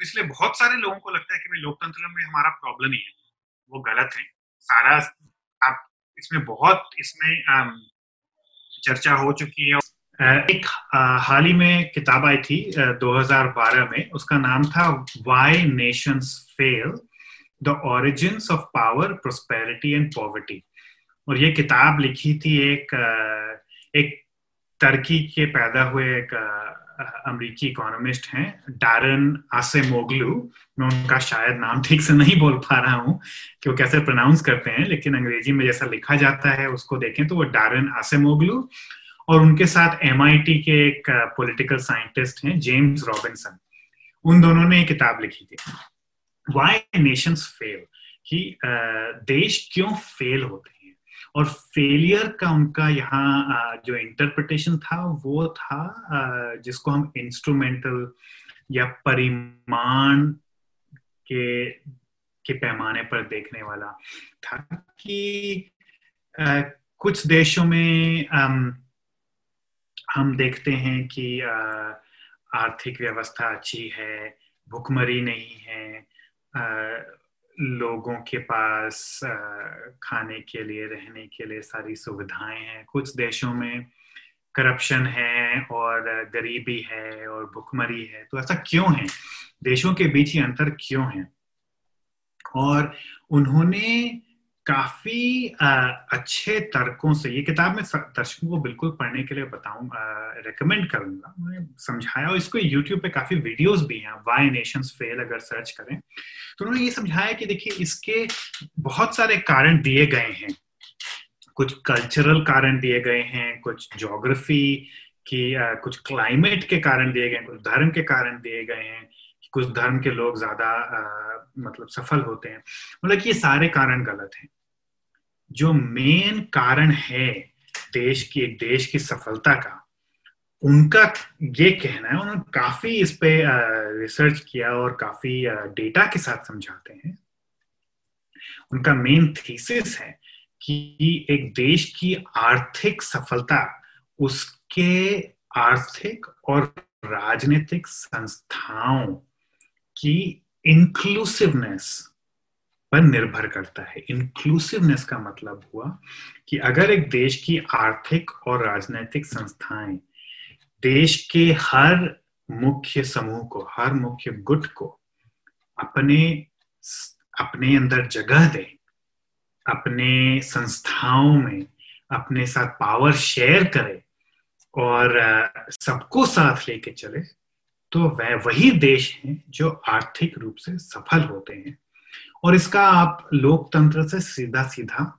इसलिए बहुत सारे लोगों को लगता है कि भाई लोकतंत्र में हमारा प्रॉब्लम ही है। वो गलत है। सारा आप इसमें बहुत इसमें चर्चा हो चुकी है एक हाल ही में किताब आई थी 2012 में। उसका नाम था why nations fail the origins of power prosperity and poverty और ये किताब लिखी थी एक एक टर्की के पैदा हुए एक अमरीकी इकोनॉमिस्ट हैं, डारन आसे मोगलू मैं उनका शायद नाम ठीक से नहीं बोल पा रहा हूँ कि वो कैसे प्रोनाउंस करते हैं, लेकिन अंग्रेज़ी में जैसा लिखा जाता है, उसको देखें तो वो डारन आसे मोगलू और उनके साथ एमआईटी के एक पॉलिटिकल साइंटिस्ट हैं जेम्स रॉबिन्सन उन दोनों ने एक किताब लिखी थी। वाई नेशंस फेल कि देश क्यों फेल होते हैं? और फेलियर का उनका यहाँ जो इंटरप्रिटेशन था, वो था जिसको हम इंस्ट्रूमेंटल या परिमाण के के पैमाने पर देखने वाला था कि कुछ देशों में हम देखते हैं कि आर्थिक व्यवस्था अच्छी है, भुखमरी नहीं है लोगों के पास खाने के लिए, रहने के लिए सारी सुविधाएँ हैं। कुछ देशों में करप्शन है और गरीबी है और भुखमरी है तो ऐसा क्यों है? देशों के बीच ही अंतर क्यों है? और उन्होंने काफ़ी अच्छे तर्कों से, ये किताब मैं दर्शकों को बिल्कुल पढ़ने के लिए बताऊँ रेकमेंड करूँगा। उन्होंने समझाया और इसको यूट्यूब पे काफ़ी वीडियोस भी हैं वाई नेशन फेल अगर सर्च करें। तो उन्होंने ये समझाया कि देखिए, इसके बहुत सारे कारण दिए गए हैं। कुछ कल्चरल कारण दिए गए हैं, कुछ जोग्राफी की कुछ क्लाइमेट के कारण दिए गए कुछ धर्म के कारण दिए गए हैं कुछ धर्म के लोग ज़्यादा मतलब सफल होते हैं। मतलब कि ये सारे कारण गलत हैं। जो मेन कारण है देश की एक देश की सफलता का, उनका ये कहना है, उन्होंने काफ़ी इस पे रिसर्च किया और काफ़ी डेटा के साथ समझाते हैं। उनका मेन थीसिस है कि एक देश की आर्थिक सफलता, उसके आर्थिक और राजनीतिक संस्थाओं की इंक्लूसिवनेस पर निर्भर करता है। इंक्लूसिवनेस का मतलब हुआ कि अगर एक देश की आर्थिक और राजनीतिक संस्थाएँ देश के हर मुख्य समूह को, हर मुख्य गुट को अपने अपने अंदर जगह दे, अपने संस्थाओं में, अपने साथ पावर शेयर करे और सबको साथ लेके चले तो वह वही देश हैं जो आर्थिक रूप से सफल होते हैं। और इसका आप लोकतंत्र से सीधा सीधा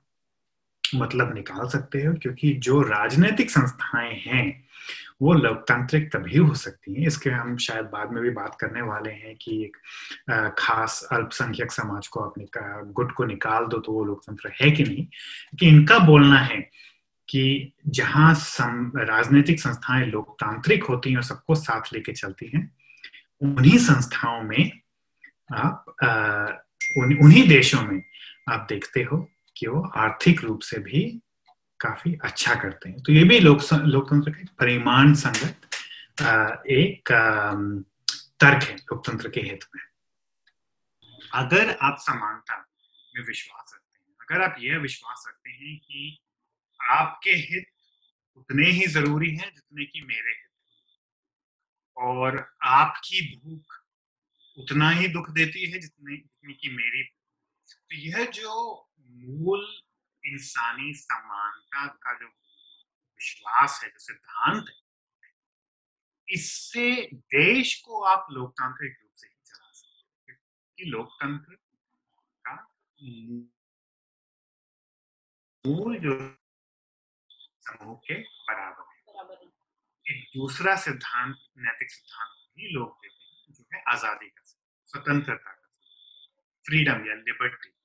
मतलब निकाल सकते हो, क्योंकि जो राजनीतिक संस्थाएँ हैं, वो लोकतांत्रिक तभी हो सकती हैं। इसके हम शायद बाद में भी बात करने वाले हैं कि एक खास अल्पसंख्यक समाज को अपने गुट को निकाल दो तो वो लोकतंत्र है कि नहीं। कि इनका बोलना है कि जहाँ राजनीतिक संस्थाएँ लोकतांत्रिक होती हैं और सबको साथ लेके चलती हैं, उन्हीं संस्थाओं में आप उन, उन्हीं देशों में आप देखते हो कि वो आर्थिक रूप से भी काफ़ी अच्छा करते हैं। तो ये भी लोक लोकतंत्र का परिमाण संगत एक तर्क है लोकतंत्र के हित में। अगर आप समानता में विश्वास रखते हैं अगर आप यह विश्वास रखते हैं कि आपके हित उतने ही ज़रूरी हैं जितने कि मेरे हित। और आपकी भूख उतना ही दुख देती है जितने जितनी की मेरी। तो यह जो मूल इंसानी समानता का जो विश्वास है जो सिद्धांत है इससे देश को आप लोकतांत्रिक रूप से ही चला सकते क्योंकि लोकतंत्र का मूल जो समूह के बराबर है। एक दूसरा सिद्धांत नैतिक सिद्धांत भी लोग देते हैं आज़ादी का स्वतंत्रता का फ्रीडम या लिबर्टी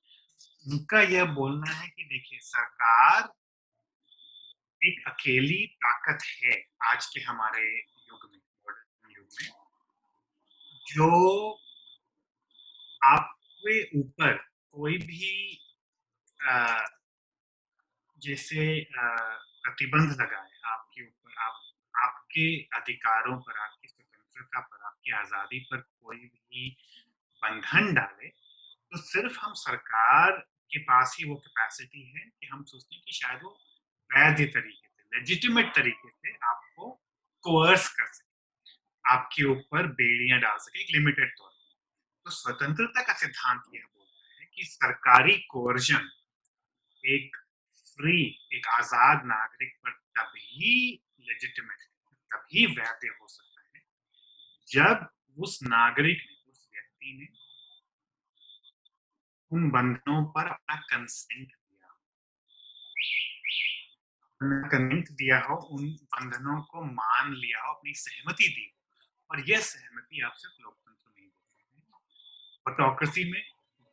उनका यह बोलना है कि देखिए, सरकार एक अकेली ताकत है आज के हमारे युग में मॉडर्न युग में, जो आपके ऊपर कोई भी जैसे प्रतिबंध लगाए, आपके ऊपर, आप, आपके अधिकारों पर, आपकी स्वतंत्रता पर आपकी आज़ादी पर कोई भी बंधन डाले तो सिर्फ़ हम सरकार के पास ही वो कैपेसिटी है कि हम सोचते हैं कि शायद वो वैध तरीके से लेजिटिमेट तरीके से आपको कोर्स कर सके, आपके ऊपर बेड़ियाँ डाल सके एक लिमिटेड तौर पर तो स्वतंत्रता का सिद्धांत यह बोलता है कि सरकारी कोर्जन एक फ्री एक आज़ाद नागरिक पर तभी लेजिटिमेट तभी वैध हो सकता है जब उस नागरिक ने उस व्यक्ति ने उन बंधनों पर अपना कंसेंट दिया कमेंट दिया हो, उन बंधनों को मान लिया हो, अपनी सहमति दी हो, और यह सहमति आप सिर्फ़ लोकतंत्र में ही ऑटोक्रेसी में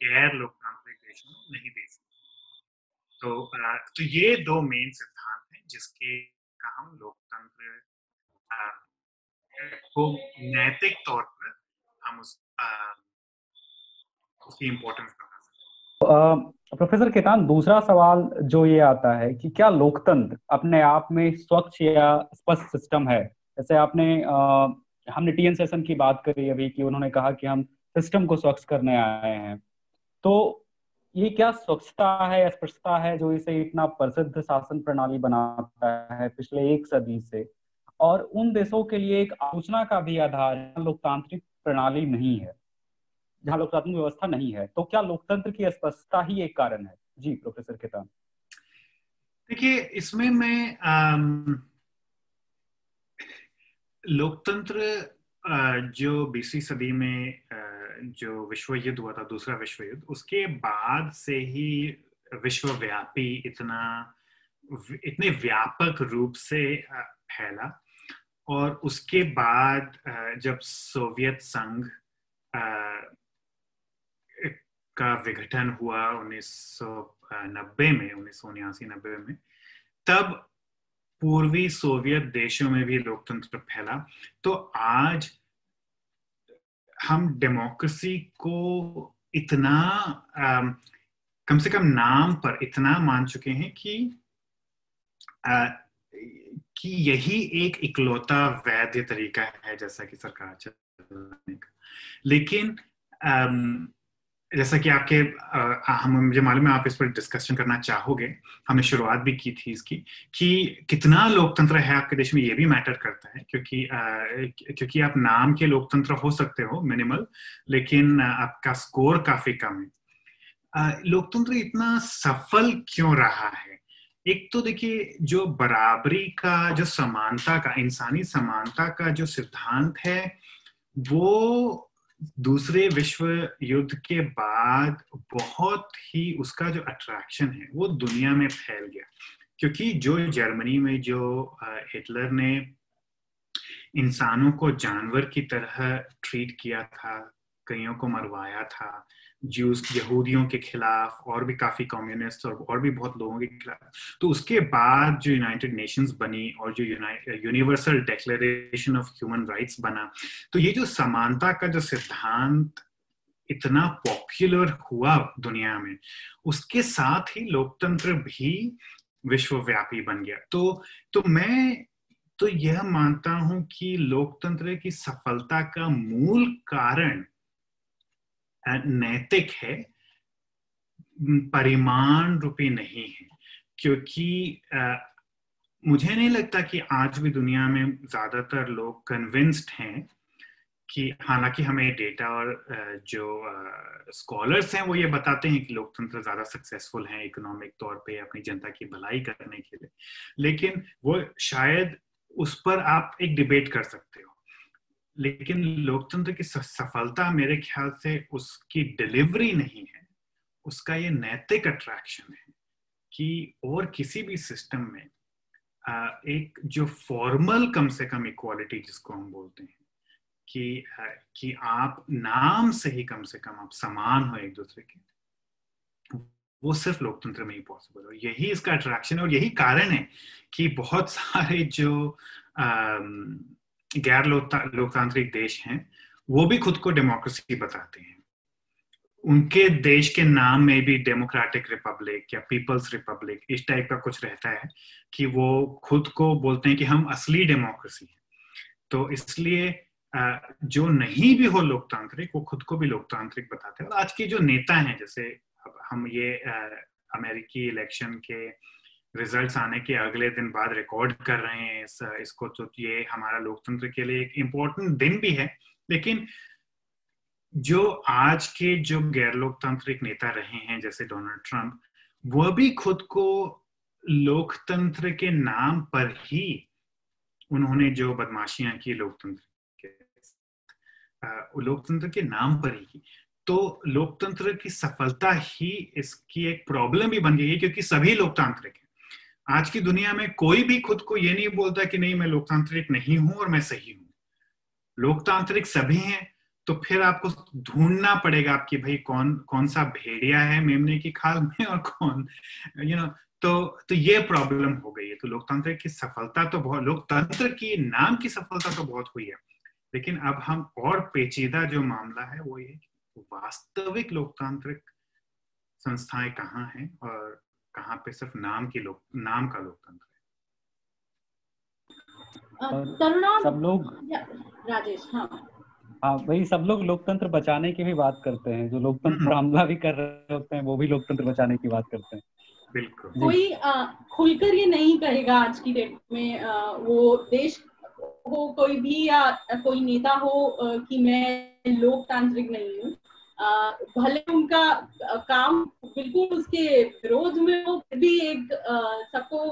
गैर लोकतांत्रिक देशों में नहीं दे सकते। तो तो ये दो मेन सिद्धांत हैं जिसके का हम लोकतंत्र को नैतिक तौर पर हम उस उसकी इम्पोर्टेंस बता सकते प्रोफेसर केतान दूसरा सवाल जो ये आता है कि क्या लोकतंत्र अपने आप में स्वच्छ या स्पष्ट सिस्टम है? जैसे आपने आ, हमने टीएन सेशन की बात करी अभी कि उन्होंने कहा कि हम सिस्टम को स्वच्छ करने आए हैं। तो ये क्या स्वच्छता है स्पष्टता है जो इसे इतना प्रसिद्ध शासन प्रणाली बनाता है पिछले एक सदी से? और उन देशों के लिए एक आलोचना का भी आधार लोकतांत्रिक प्रणाली नहीं है, जहाँ लोकतांत्रिक व्यवस्था नहीं है। तो क्या लोकतंत्र की स्पष्टता ही एक कारण है? जी, प्रोफेसर केतान देखिए, इसमें मैं लोकतंत्र जो बीसवीं सदी में जो विश्व युद्ध हुआ था, दूसरा विश्व युद्ध, उसके बाद से ही विश्वव्यापी इतना, इतने व्यापक रूप से फैला। और उसके बाद जब सोवियत संघ का विघटन हुआ 1990 में उन्नीस सौ नब्बे में तब पूर्वी सोवियत देशों में भी लोकतंत्र फैला। तो आज हम डेमोक्रेसी को इतना आ, कम से कम नाम पर इतना मान चुके हैं कि आ, कि यही एक इकलौता वैध तरीका है जैसा कि सरकार चलाने का। लेकिन जैसा कि आपके हम मुझे मालूम है आप इस पर डिस्कशन करना चाहोगे। हमने शुरुआत भी की थी इसकी कि कितना लोकतंत्र है आपके देश में ये भी मैटर करता है क्योंकि आ, क्योंकि आप नाम के लोकतंत्र हो सकते हो मिनिमल लेकिन आपका स्कोर काफ़ी कम है। लोकतंत्र इतना सफल क्यों रहा है? एक तो देखिए, जो बराबरी का, जो समानता का, इंसानी समानता का जो सिद्धांत है, वो दूसरे विश्व युद्ध के बाद बहुत ही उसका जो अट्रैक्शन है, वो दुनिया में फैल गया। क्योंकि जो जर्मनी में जो हिटलर ने इंसानों को जानवर की तरह ट्रीट किया था, कईयों को मरवाया था जूस यहूदियों के खिलाफ, और भी काफ़ी कम्युनिस्ट और और भी बहुत लोगों के खिलाफ। तो उसके बाद जो यूनाइटेड नेशंस बनी और जो universal declaration of human rights बना तो ये जो समानता का जो सिद्धांत इतना पॉपुलर हुआ दुनिया में, उसके साथ ही लोकतंत्र भी विश्वव्यापी बन गया। तो तो मैं तो यह मानता हूँ कि लोकतंत्र की सफलता का मूल कारण नैतिक है परिमाण रूपी नहीं है। क्योंकि आ, मुझे नहीं लगता कि आज भी दुनिया में ज़्यादातर लोग कन्विंस्ड हैं कि हालाँकि हमें डेटा और जो स्कॉलर्स हैं वो ये बताते हैं कि लोकतंत्र ज़्यादा सक्सेसफुल हैं इकोनॉमिक तौर पे अपनी जनता की भलाई करने के लिए। लेकिन वो शायद उस पर आप एक डिबेट कर सकते हो। लेकिन लोकतंत्र की सफलता मेरे ख्याल से उसकी डिलीवरी नहीं है। उसका ये नैतिक अट्रैक्शन है कि और किसी भी सिस्टम में एक जो फॉर्मल कम से कम इक्वालिटी जिसको हम बोलते हैं, कि कि आप नाम से ही कम से कम आप समान हो एक दूसरे के, वो सिर्फ़ लोकतंत्र में ही पॉसिबल हो। यही इसका अट्रैक्शन है और यही कारण है कि बहुत सारे जो गैर लोकतांत्रिक देश हैं, वो भी खुद को डेमोक्रेसी बताते हैं। उनके देश के नाम में भी डेमोक्रेटिक रिपब्लिक या पीपल्स रिपब्लिक इस टाइप का कुछ रहता है कि वो खुद को बोलते हैं कि हम असली डेमोक्रेसी है। तो इसलिए जो नहीं भी हो लोकतांत्रिक, वो खुद को भी लोकतांत्रिक बताते हैं। और आज के जो नेता हैं, जैसे हम ये अमेरिकी इलेक्शन के रिजल्ट्स आने के अगले दिन बाद रिकॉर्ड कर रहे हैं इस, इसको तो ये हमारा लोकतंत्र के लिए एक इम्पोर्टेंट दिन भी है। लेकिन जो आज के जो गैर लोकतांत्रिक नेता रहे हैं जैसे डोनाल्ड ट्रंप वह भी खुद को लोकतंत्र के नाम पर ही उन्होंने जो बदमाशियाँ की लोकतंत्र के लोकतंत्र के नाम पर ही तो लोकतंत्र की सफलता ही इसकी एक प्रॉब्लम भी बन गई है क्योंकि सभी लोकतांत्रिक आज की दुनिया में कोई भी खुद को ये नहीं बोलता कि नहीं, मैं लोकतांत्रिक नहीं हूँ और मैं सही हूँ। लोकतांत्रिक सभी हैं तो फिर आपको ढूंढना पड़ेगा आपकी, भाई, कौन कौन सा भेड़िया है मेमने की खाल में और कौन यू नो तो तो ये प्रॉब्लम हो गई है। तो लोकतंत्र की सफलता तो बहुत, लोकतंत्र की नाम की सफलता तो बहुत हुई है। लेकिन अब हम और पेचीदा जो मामला है, वो ये वास्तविक लोकतांत्रिक संस्थाएँ कहाँ हैं और कहाँ पे सिर्फ़ नाम की लोक नाम का लोकतंत्र है? सब लोग राजेश हाँ। हाँ वही सब लोग लोकतंत्र बचाने की भी बात करते हैं। जो लोकतंत्र पर हमला भी कर रहे होते हैं वो भी लोकतंत्र बचाने की बात करते हैं। बिल्कुल। कोई खुलकर ये नहीं कहेगा आज की डेट में आ, वो देश हो कोई भी या कोई नेता हो आ, कि मैं लोकतांत्रिक नहीं हूँ। भले उनका काम बिल्कुल उसके विरोध में हो, फिर भी एक सबको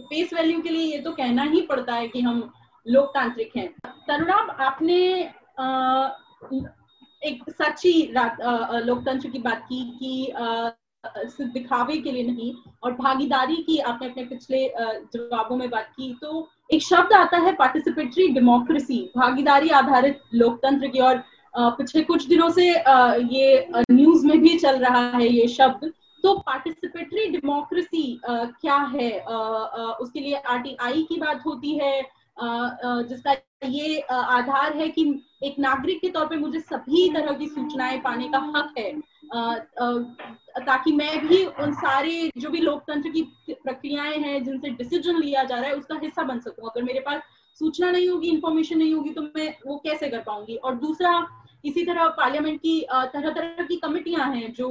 फेस वैल्यू के लिए ये तो कहना ही पड़ता है कि हम लोकतांत्रिक हैं। तरुणाब आपने एक सच्ची लोकतंत्र की बात की कि सिर्फ़ दिखावे के लिए नहीं और भागीदारी की आपने अपने पिछले जवाबों में बात की तो एक शब्द आता है पार्टिसिपेटरी डेमोक्रेसी भागीदारी आधारित लोकतंत्र की और पिछले कुछ दिनों से ये न्यूज़ में भी चल रहा है ये शब्द। तो पार्टिसिपेटरी डेमोक्रेसी क्या है? उसके लिए आरटीआई की बात होती है। जिसका ये आधार है कि एक नागरिक के तौर पे मुझे सभी तरह की सूचनाएँ पाने का हक है। ताकि मैं भी उन सारे जो भी लोकतंत्र की प्रक्रियाएँ हैं, जिनसे डिसीज़न लिया जा रहा है, उसका हिस्सा बन सकूँ। अगर मेरे पास सूचना नहीं होगी इंफॉर्मेशन नहीं होगी तो मैं वो कैसे कर पाऊँगी? और दूसरा इसी तरह पार्लियामेंट की तरह तरह की कमिटियाँ हैं जो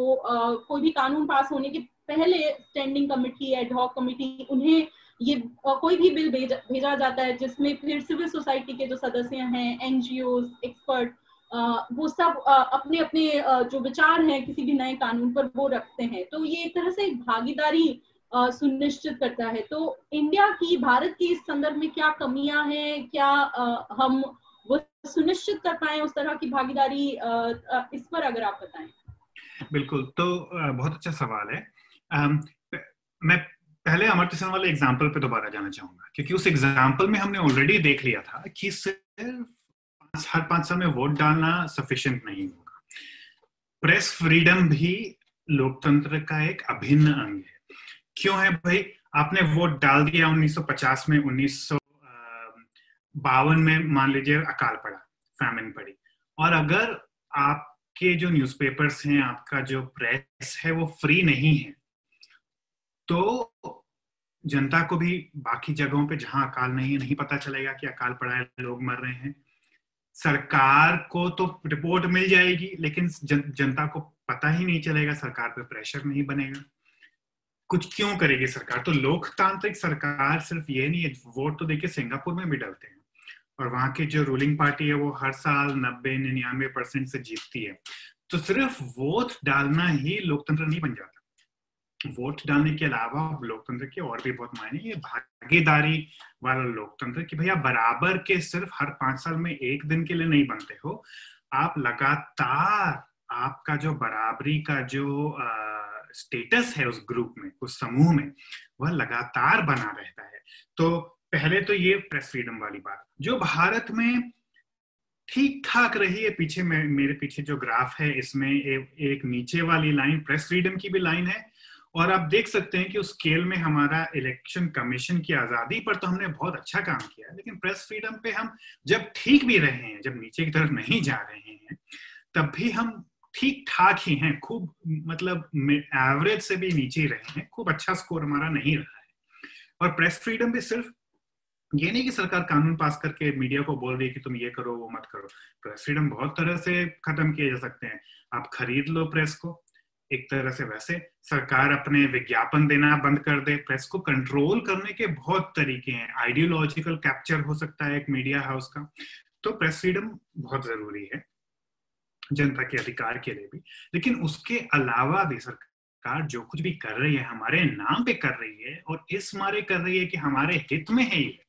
कोई भी कानून पास होने के पहले स्टैंडिंग कमिटी एडहॉक कमिटी उन्हें ये कोई भी बिल भेजा भेजा जाता है, जिसमें फिर सिविल सोसाइटी के जो सदस्य हैं एनजीओ एक्सपर्ट वो सब अपने अपने जो विचार हैं किसी भी नए कानून पर, वो रखते हैं। तो ये एक तरह से एक भागीदारी सुनिश्चित करता है। तो इंडिया की, भारत की इस संदर्भ में क्या कमियाँ हैं, क्या हम वो सुनिश्चित कर पाए उस तरह की भागीदारी इस पर अगर आप बताएँ। बिल्कुल तो बहुत अच्छा सवाल है। मैं पहले अमर्त्य सेन वाले एग्ज़ाम्पल पे दोबारा जाना चाहूँगा, क्योंकि उस एग्ज़ाम्पल में हमने ऑलरेडी देख लिया था कि सिर्फ़ हर पाँच साल में वोट डालना सफिशियंट नहीं होगा। प्रेस फ्रीडम भी लोकतंत्र का एक अभिन्न अंग है। क्यों है भाई? आपने वोट डाल दिया 1950 में, उन्नीस बावन में मान लीजिए अकाल पड़ा फैमिन पड़ी। और अगर आपके जो न्यूज़पेपर्स हैं आपका जो प्रेस है वो फ्री नहीं है तो जनता को भी बाकी जगहों पे जहाँ अकाल नहीं है नहीं पता चलेगा कि अकाल पड़ा है लोग मर रहे हैं। सरकार को तो रिपोर्ट मिल जाएगी लेकिन जन, जनता को पता ही नहीं चलेगा सरकार पे प्रेशर नहीं बनेगा। कुछ क्यों करेगी सरकार? तो लोकतांत्रिक सरकार सिर्फ़ ये नहीं है वोट तो देखिए सिंगापुर में भी डलते हैं। और वहाँ की जो रूलिंग पार्टी है वो हर साल नब्बे, निन्यानवे परसेंट से जीतती है। तो सिर्फ़ वोट डालना ही लोकतंत्र नहीं बन जाता। वोट डालने के अलावा लोकतंत्र के और भी बहुत मायने ये भागीदारी वाला लोकतंत्र कि भैया बराबर के सिर्फ़ हर पाँच साल में एक दिन के लिए नहीं बनते हो। आप लगातार आपका जो बराबरी का जो स्टेटस है उस ग्रुप में, उस समूह में, वह लगातार बना रहता है। तो पहले तो ये प्रेस फ्रीडम वाली बात। जो भारत में ठीक ठाक रही है पीछे में मेरे पीछे जो ग्राफ है इसमें ए, एक नीचे वाली लाइन प्रेस फ्रीडम की भी लाइन है। और आप देख सकते हैं कि उस स्केल में हमारा इलेक्शन कमीशन की आज़ादी पर तो हमने बहुत अच्छा काम किया लेकिन प्रेस फ्रीडम पे हम जब ठीक भी रहे हैं जब नीचे की तरफ़ नहीं जा रहे हैं तब भी हम ठीक ठाक ही हैं। खूब मतलब एवरेज से भी नीचे रहे हैं। खूब अच्छा स्कोर हमारा नहीं रहा है। और प्रेस फ्रीडम भी सिर्फ़ ये नहीं कि सरकार कानून पास करके मीडिया को बोल रही है कि तुम ये करो, वो मत करो। प्रेस फ्रीडम बहुत तरह से खत्म किए जा सकते हैं। आप खरीद लो प्रेस को, एक तरह से वैसे। सरकार अपने विज्ञापन देना बंद कर दे। प्रेस को कंट्रोल करने के बहुत तरीके हैं। आइडियोलॉजिकल कैप्चर हो सकता है एक मीडिया हाउस का। तो प्रेस फ्रीडम बहुत ज़रूरी है, जनता के अधिकार के लिए भी। लेकिन उसके अलावा भी सरकार जो कुछ भी कर रही है, हमारे नाम पे कर रही है और इस मारे कर रही है कि हमारे हित में है ये।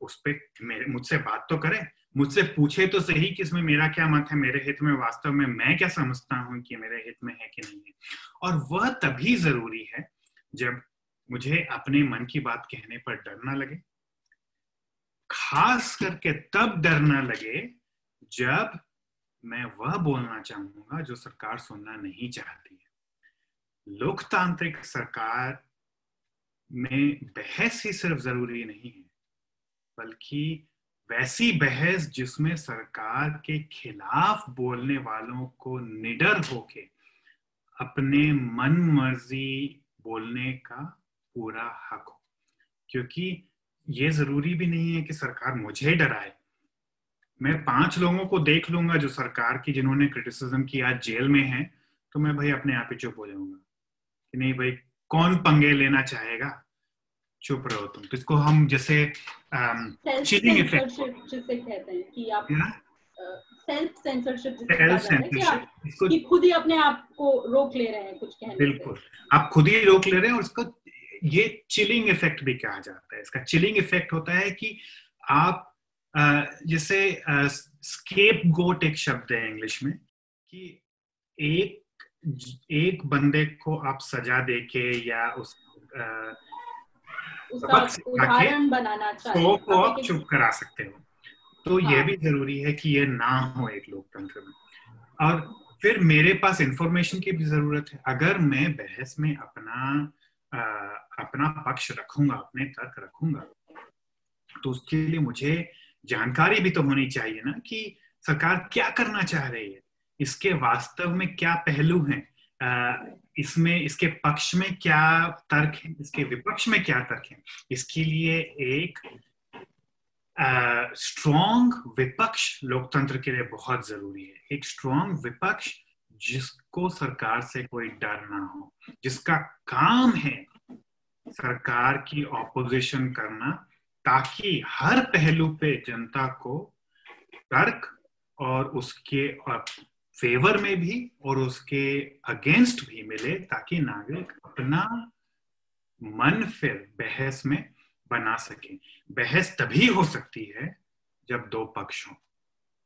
उस पर मुझसे बात तो करें। मुझसे पूछे तो सही कि इसमें मेरा क्या मत है, मेरे हित में वास्तव में मैं क्या समझता हूँ कि मेरे हित में है कि नहीं है? और वह तभी ज़रूरी है जब मुझे अपने मन की बात कहने पर डर ना लगे। खास करके तब डर ना लगे जब मैं वह बोलना चाहूँगा जो सरकार सुनना नहीं चाहती है। लोकतांत्रिक सरकार में बहस ही सिर्फ़ ज़रूरी नहीं है। बल्कि वैसी बहस जिसमें सरकार के खिलाफ बोलने वालों को निडर होके अपने मन मर्ज़ी बोलने का पूरा हक हो। क्योंकि ये ज़रूरी भी नहीं है कि सरकार मुझे डराए। मैं पाँच लोगों को देख लूँगा जो सरकार की, जिन्होंने क्रिटिसिज्म किया, जेल में है तो मैं भाई अपने आप ही चुप हो जाऊँगा। कि नहीं भाई, कौन पंगे लेना चाहेगा? चुप रहो तुम तो इसको हम जैसे चीटिंग इफ़ेक्ट जिसे कहते हैं कि आप सेल्फ सेंसरशिप जिसे कि खुद ही अपने आप को रोक ले रहे हैं कुछ कहने बिल्कुल। आप खुद ही रोक ले रहे हैं और इसको ये चिलिंग इफ़ेक्ट भी कहा जाता है। इसका चिलिंग इफ़ेक्ट होता है कि आप जैसे स्केप गोट एक शब्द है इंग्लिश में कि एक एक बंदे को आप सजा देके या उस उदाहरण बनाना चाहिए को आप चुप करा सकते हो। तो हाँ. ये भी ज़रूरी है कि ये ना हो एक लोकतंत्र में। और फिर मेरे पास इंफॉर्मेशन की भी ज़रूरत है। अगर मैं बहस में अपना आ, अपना पक्ष रखूँगा अपने तर्क रखूँगा तो उसके लिए मुझे जानकारी भी तो होनी चाहिए ना कि सरकार क्या करना चाह रही है। इसके वास्तव में क्या पहलू हैं? इसमें, इसके पक्ष में क्या तर्क है? इसके विपक्ष में क्या तर्क है? इसके लिए एक स्ट्रॉन्ग विपक्ष लोकतंत्र के लिए बहुत ज़रूरी है। एक स्ट्रॉन्ग विपक्ष जिसको सरकार से कोई डर ना हो, जिसका काम है सरकार की ऑपोजिशन करना, ताकि हर पहलू पे जनता को तर्क और उसके फेवर में भी और उसके अगेंस्ट भी मिले ताकि नागरिक अपना मन फिर बहस में बना सके। बहस तभी हो सकती है जब दो पक्ष हो।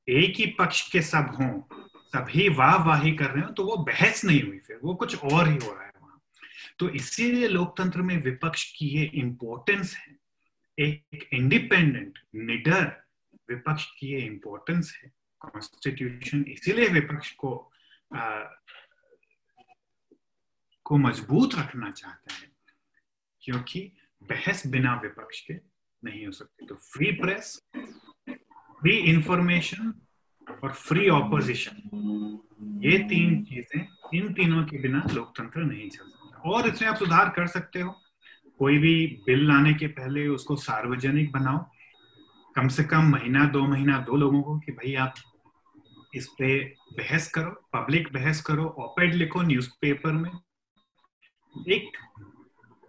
एक ही पक्ष के सब हों, सभी वाह वाही कर रहे हो तो वो बहस नहीं हुई फिर, वो कुछ और ही हो रहा है वहाँ। तो इसीलिए लोकतंत्र में विपक्ष की ये इंपॉर्टेंस है। एक इंडिपेंडेंट निडर विपक्ष की ये इंपॉर्टेंस है। कॉन्स्टिट्यूशन इसीलिए विपक्ष को आ, को मज़बूत रखना चाहता है क्योंकि बहस बिना विपक्ष के नहीं हो सकती। तो फ्री प्रेस फ्री इंफॉर्मेशन और फ्री ऑपोजिशन ये तीन चीज़ें इन तीनों के बिना लोकतंत्र नहीं चल सकता। और इसमें आप सुधार कर सकते हो। कोई भी बिल लाने के पहले उसको सार्वजनिक बनाओ। कम से कम महीना दो महीना दो लोगों को कि भाई आप इस पे बहस करो पब्लिक बहस करो ऑपेड लिखो न्यूज़पेपर में। एक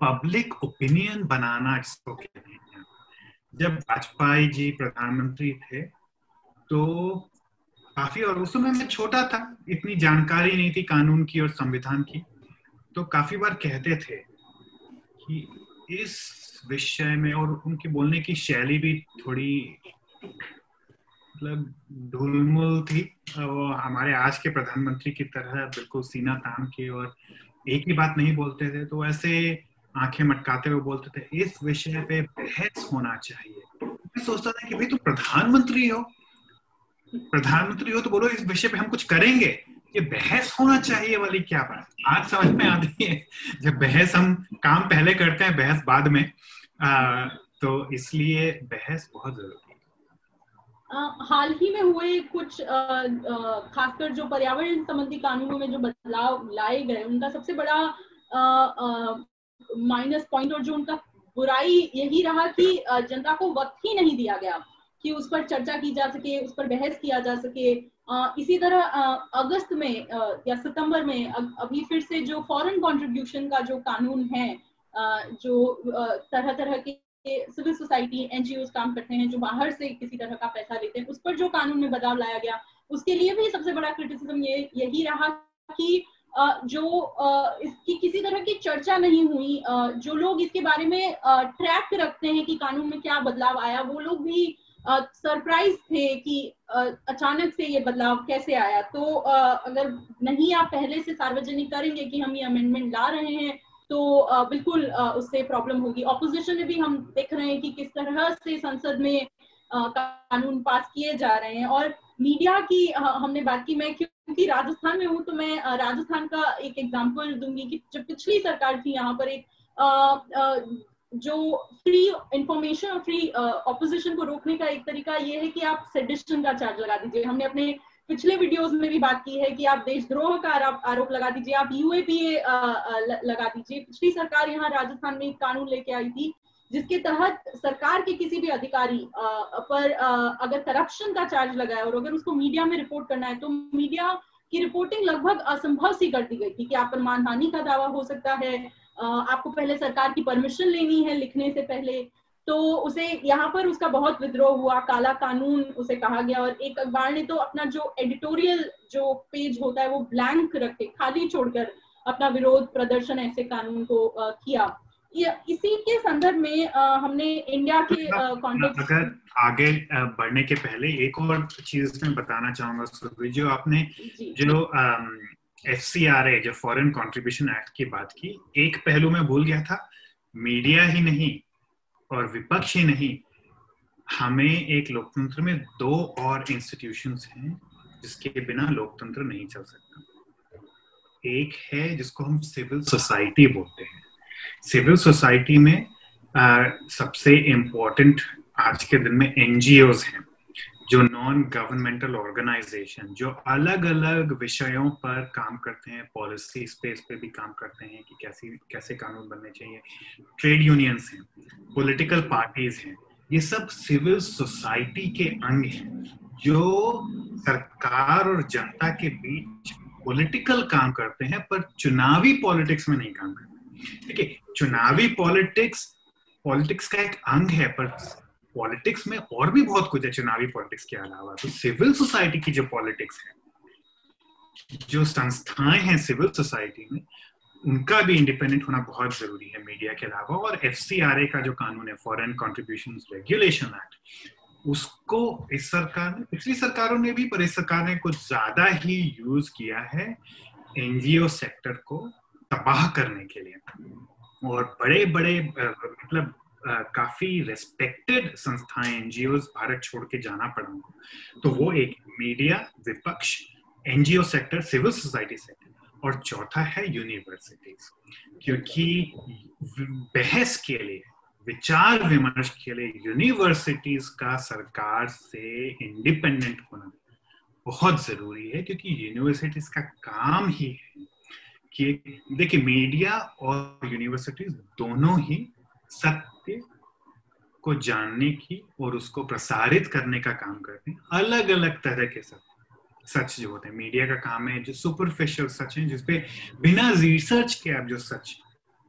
पब्लिक ओपिनियन बनाना जिसको कहते हैं। जब वाजपेयी जी प्रधानमंत्री थे तो काफ़ी, और उस समय मैं छोटा था, इतनी जानकारी नहीं थी कानून की और संविधान की तो काफ़ी बार कहते थे कि इस विषय में और उनके बोलने की शैली भी थोड़ी मतलब ढुलमुल थी। वो हमारे आज के प्रधानमंत्री की तरह बिल्कुल सीना तान के और एक ही बात नहीं बोलते थे तो ऐसे आँखें मटकाते हुए बोलते थे इस विषय पे बहस होना चाहिए। मैं सोचता था कि भाई तुम प्रधानमंत्री हो। प्रधानमंत्री हो तो बोलो इस विषय पे हम कुछ करेंगे। ये बहस होना चाहिए वाली क्या बात? आज समझ में आती है। जब बहस हम काम पहले करते हैं बहस बाद में आ, तो इसलिए बहस बहुत ज़रूरी हाल ही में हुए कुछ खासकर जो पर्यावरण संबंधी कानूनों में जो बदलाव लाए गए, उनका सबसे बड़ा माइनस पॉइंट और जो उनका बुराई यही रहा कि जनता को वक्त ही नहीं दिया गया कि उस पर चर्चा की जा सके, उस पर बहस किया जा सके। इसी तरह अगस्त में या सितंबर में अभी फिर से जो फॉरेन कंट्रीब्यूशन का जो कानून है जो तरह तरह के सिविल सोसाइटी एनजीओ काम करते हैं, जो बाहर से किसी तरह का पैसा लेते हैं, उस पर जो कानून में बदलाव लाया गया, उसके लिए भी सबसे बड़ा क्रिटिसिज्म ये, यही रहा कि जो इसकी किसी तरह की चर्चा नहीं हुई जो लोग इसके बारे में ट्रैक रखते हैं कि कानून में क्या बदलाव आया, वो लोग भी सरप्राइज़ थे कि अचानक से ये बदलाव कैसे आया। तो अगर नहीं आप पहले से सार्वजनिक करेंगे कि हम ये अमेंडमेंट ला रहे हैं तो बिल्कुल उससे प्रॉब्लम होगी। ऑपोजिशन में भी हम देख रहे हैं कि किस तरह से संसद में कानून पास किए जा रहे हैं और मीडिया की हमने बात की। मैं क्योंकि राजस्थान में हूँ तो मैं राजस्थान का एक एग्जांपल दूँगी कि जब पिछली सरकार थी, यहाँ पर एक जो फ्री इंफॉर्मेशन और फ्री ऑपोजिशन को रोकने का एक तरीका ये है कि आप सेडिशन का चार्ज लगा दीजिए। हमने अपने पिछले वीडियोस में भी बात की है कि आप देशद्रोह का आरोप लगा दीजिए, आप यूएपीए लगा दीजिए। पिछली सरकार यहाँ राजस्थान में एक कानून लेके आई थी, जिसके तहत सरकार के किसी भी अधिकारी पर अगर करप्शन का चार्ज लगाया और अगर उसको मीडिया में रिपोर्ट करना है तो मीडिया की रिपोर्टिंग लगभग असंभव सी कर दी गई थी कि आप पर मानहानि का दावा हो सकता है। आपको पहले सरकार की परमिशन लेनी है लिखने से पहले। तो उसे यहाँ पर उसका बहुत विद्रोह हुआ काला कानून उसे कहा गया और एक अखबार ने तो अपना जो एडिटोरियल जो पेज होता है वो ब्लैंक रखे खाली छोड़कर अपना विरोध प्रदर्शन ऐसे कानून को आ, किया। इसी के संदर्भ में आ, हमने इंडिया के कॉन्टेक्स्ट अगर आगे बढ़ने के पहले एक और चीज़ मैं बताना चाहूँगा जो आपने जो। एफ़ सी आर ए जो फॉरेन कंट्रीब्यूशन एक्ट की बात की एक पहलू में भूल गया था मीडिया ही नहीं और विपक्ष ही नहीं हमें एक लोकतंत्र में दो और इंस्टीट्यूशन हैं जिसके बिना लोकतंत्र नहीं चल सकता। एक है जिसको हम सिविल सोसाइटी बोलते हैं। सिविल सोसाइटी में आ, सबसे इम्पोर्टेंट आज के दिन में एनजीओ हैं। जो नॉन गवर्नमेंटल ऑर्गेनाइजेशन जो अलग अलग विषयों पर काम करते हैं पॉलिसी स्पेस पे भी काम करते हैं कि कैसे कैसे कानून बनने चाहिए। ट्रेड यूनियंस हैं पॉलिटिकल पार्टीज़ हैं, ये सब सिविल सोसाइटी के अंग हैं, जो सरकार और जनता के बीच पॉलिटिकल काम करते हैं, पर चुनावी पॉलिटिक्स में नहीं काम करते। देखिए चुनावी पॉलिटिक्स पॉलिटिक्स का एक अंग है, पर पॉलिटिक्स में और भी बहुत कुछ है, चुनावी पॉलिटिक्स के अलावा। तो सिविल सोसाइटी की जो पॉलिटिक्स है, जो संस्थाएँ हैं सिविल सोसाइटी में, उनका भी इंडिपेंडेंट होना बहुत ज़रूरी है मीडिया के अलावा। और एफसीआरए का जो कानून है फॉरेन कॉन्ट्रीब्यूशन रेगुलेशन एक्ट उसको इस सरकार ने, पिछली सरकारों ने भी, पर इस सरकार ने कुछ ज़्यादा ही यूज़ किया है एनजीओ सेक्टर को तबाह करने के लिए। और बड़े बड़े मतलब काफ़ी रेस्पेक्टेड संस्थाएँ एनजीओ भारत छोड़ के जाना पड़ा तो वो एक मीडिया विपक्ष NGO sector civil society sector और चौथा है यूनिवर्सिटीज क्योंकि बहस के लिए, विचार विमर्श के लिए यूनिवर्सिटीज का सरकार से इंडिपेंडेंट होना बहुत ज़रूरी है, क्योंकि यूनिवर्सिटीज का काम ही है कि, देखिए मीडिया और यूनिवर्सिटीज दोनों ही सत्य को जानने की और उसको प्रसारित करने का काम करते हैं। अलग अलग तरह के सत्य सच जो होते हैं। मीडिया का काम है, जो सुपरफिशियल सच है, जिसपे बिना रिसर्च के आप जो सच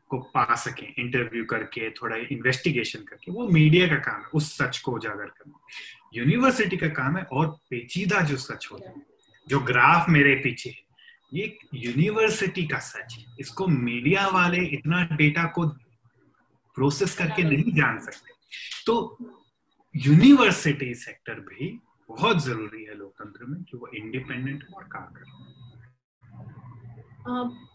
को पा सके इंटरव्यू करके, थोड़ा इन्वेस्टिगेशन करके, वो मीडिया का काम है, उस सच को उजागर करना। यूनिवर्सिटी का काम है और पेचीदा जो सच होते हैं, जो ग्राफ मेरे पीछे है, ये यूनिवर्सिटी का सच है। इसको मीडिया वाले इतना डेटा को प्रोसेस करके नहीं जान सकते। तो यूनिवर्सिटी सेक्टर भी बहुत ज़रूरी है लोकतंत्र में कि वो इंडिपेंडेंट और काम करें।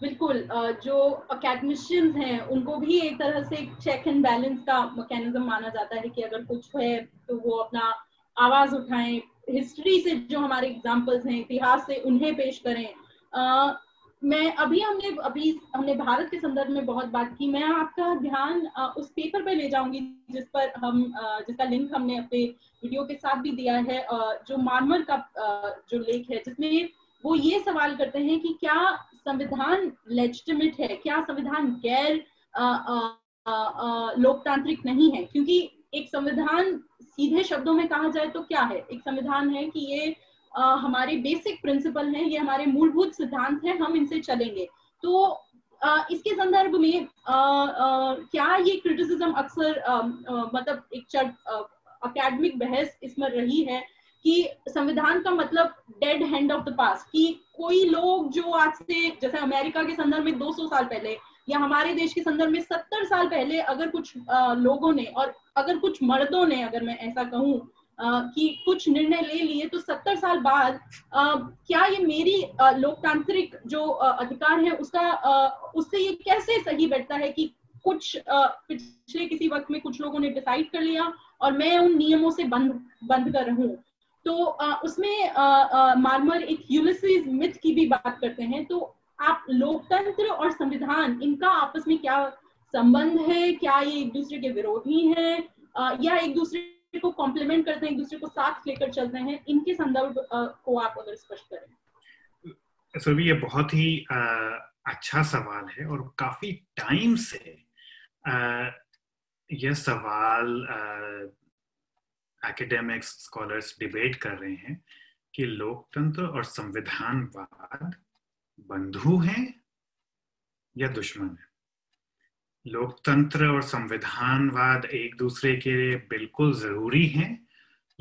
बिल्कुल जो अकेडमिशियंस हैं उनको भी एक तरह से चेक एंड बैलेंस का मैकेनिज्म माना जाता है कि अगर कुछ है तो वो अपना आवाज़ उठाएँ। हिस्ट्री से जो हमारे एग्जांपल्स हैं इतिहास से उन्हें पेश करें। मैं, अभी हमने अभी हमने भारत के संदर्भ में बहुत बात की। मैं आपका ध्यान उस पेपर पे ले जाऊँगी जिस पर हम जिसका लिंक हमने अपने वीडियो के साथ भी दिया है जो मानवर का जो लेख है, जिसमें वो ये सवाल करते हैं कि क्या संविधान लेजिटिमेट है? क्या संविधान गैर लोकतांत्रिक नहीं है? क्योंकि एक संविधान सीधे शब्दों में कहा जाए तो क्या है? एक संविधान है कि ये हमारे बेसिक प्रिंसिपल हैं, ये हमारे मूलभूत सिद्धांत हैं, हम इनसे चलेंगे। तो इसके संदर्भ में क्या ये क्रिटिसिज्म अक्सर मतलब एक अकेडमिक बहस इसमें रही है कि संविधान का मतलब dead hand of the past कि कोई लोग जो आज से, जैसे अमेरिका के संदर्भ में 200 साल पहले, या हमारे देश के संदर्भ में 70 साल पहले अगर कुछ लोगों ने और अगर कुछ मर्दों ने, अगर मैं ऐसा कहूँ कि कुछ निर्णय ले लिए तो सत्तर साल बाद क्या ये मेरी लोकतांत्रिक जो अधिकार है उसका उससे ये कैसे सही बैठता है कि कुछ पिछले किसी वक्त में कुछ लोगों ने डिसाइड कर लिया और मैं उन नियमों से बंद बंद कर रहूँ तो उसमें मार्मर एक यूलिसिस मिथ की भी बात करते हैं तो आप लोकतंत्र और संविधान, इनका आपस में क्या संबंध है? क्या ये एक दूसरे के विरोधी हैं? या एक दूसरे को कॉम्प्लीमेंट करते हैं एक दूसरे को साथ लेकर चलते हैं इनके संदर्भ को आप अगर स्पष्ट करें। सर ये बहुत ही आ, अच्छा सवाल है और काफ़ी टाइम से आ, यह सवाल एकेडमिक्स स्कॉलर्स डिबेट कर रहे हैं कि लोकतंत्र और संविधानवाद बंधु हैं या दुश्मन है। लोकतंत्र और संविधानवाद एक दूसरे के लिए बिल्कुल ज़रूरी हैं,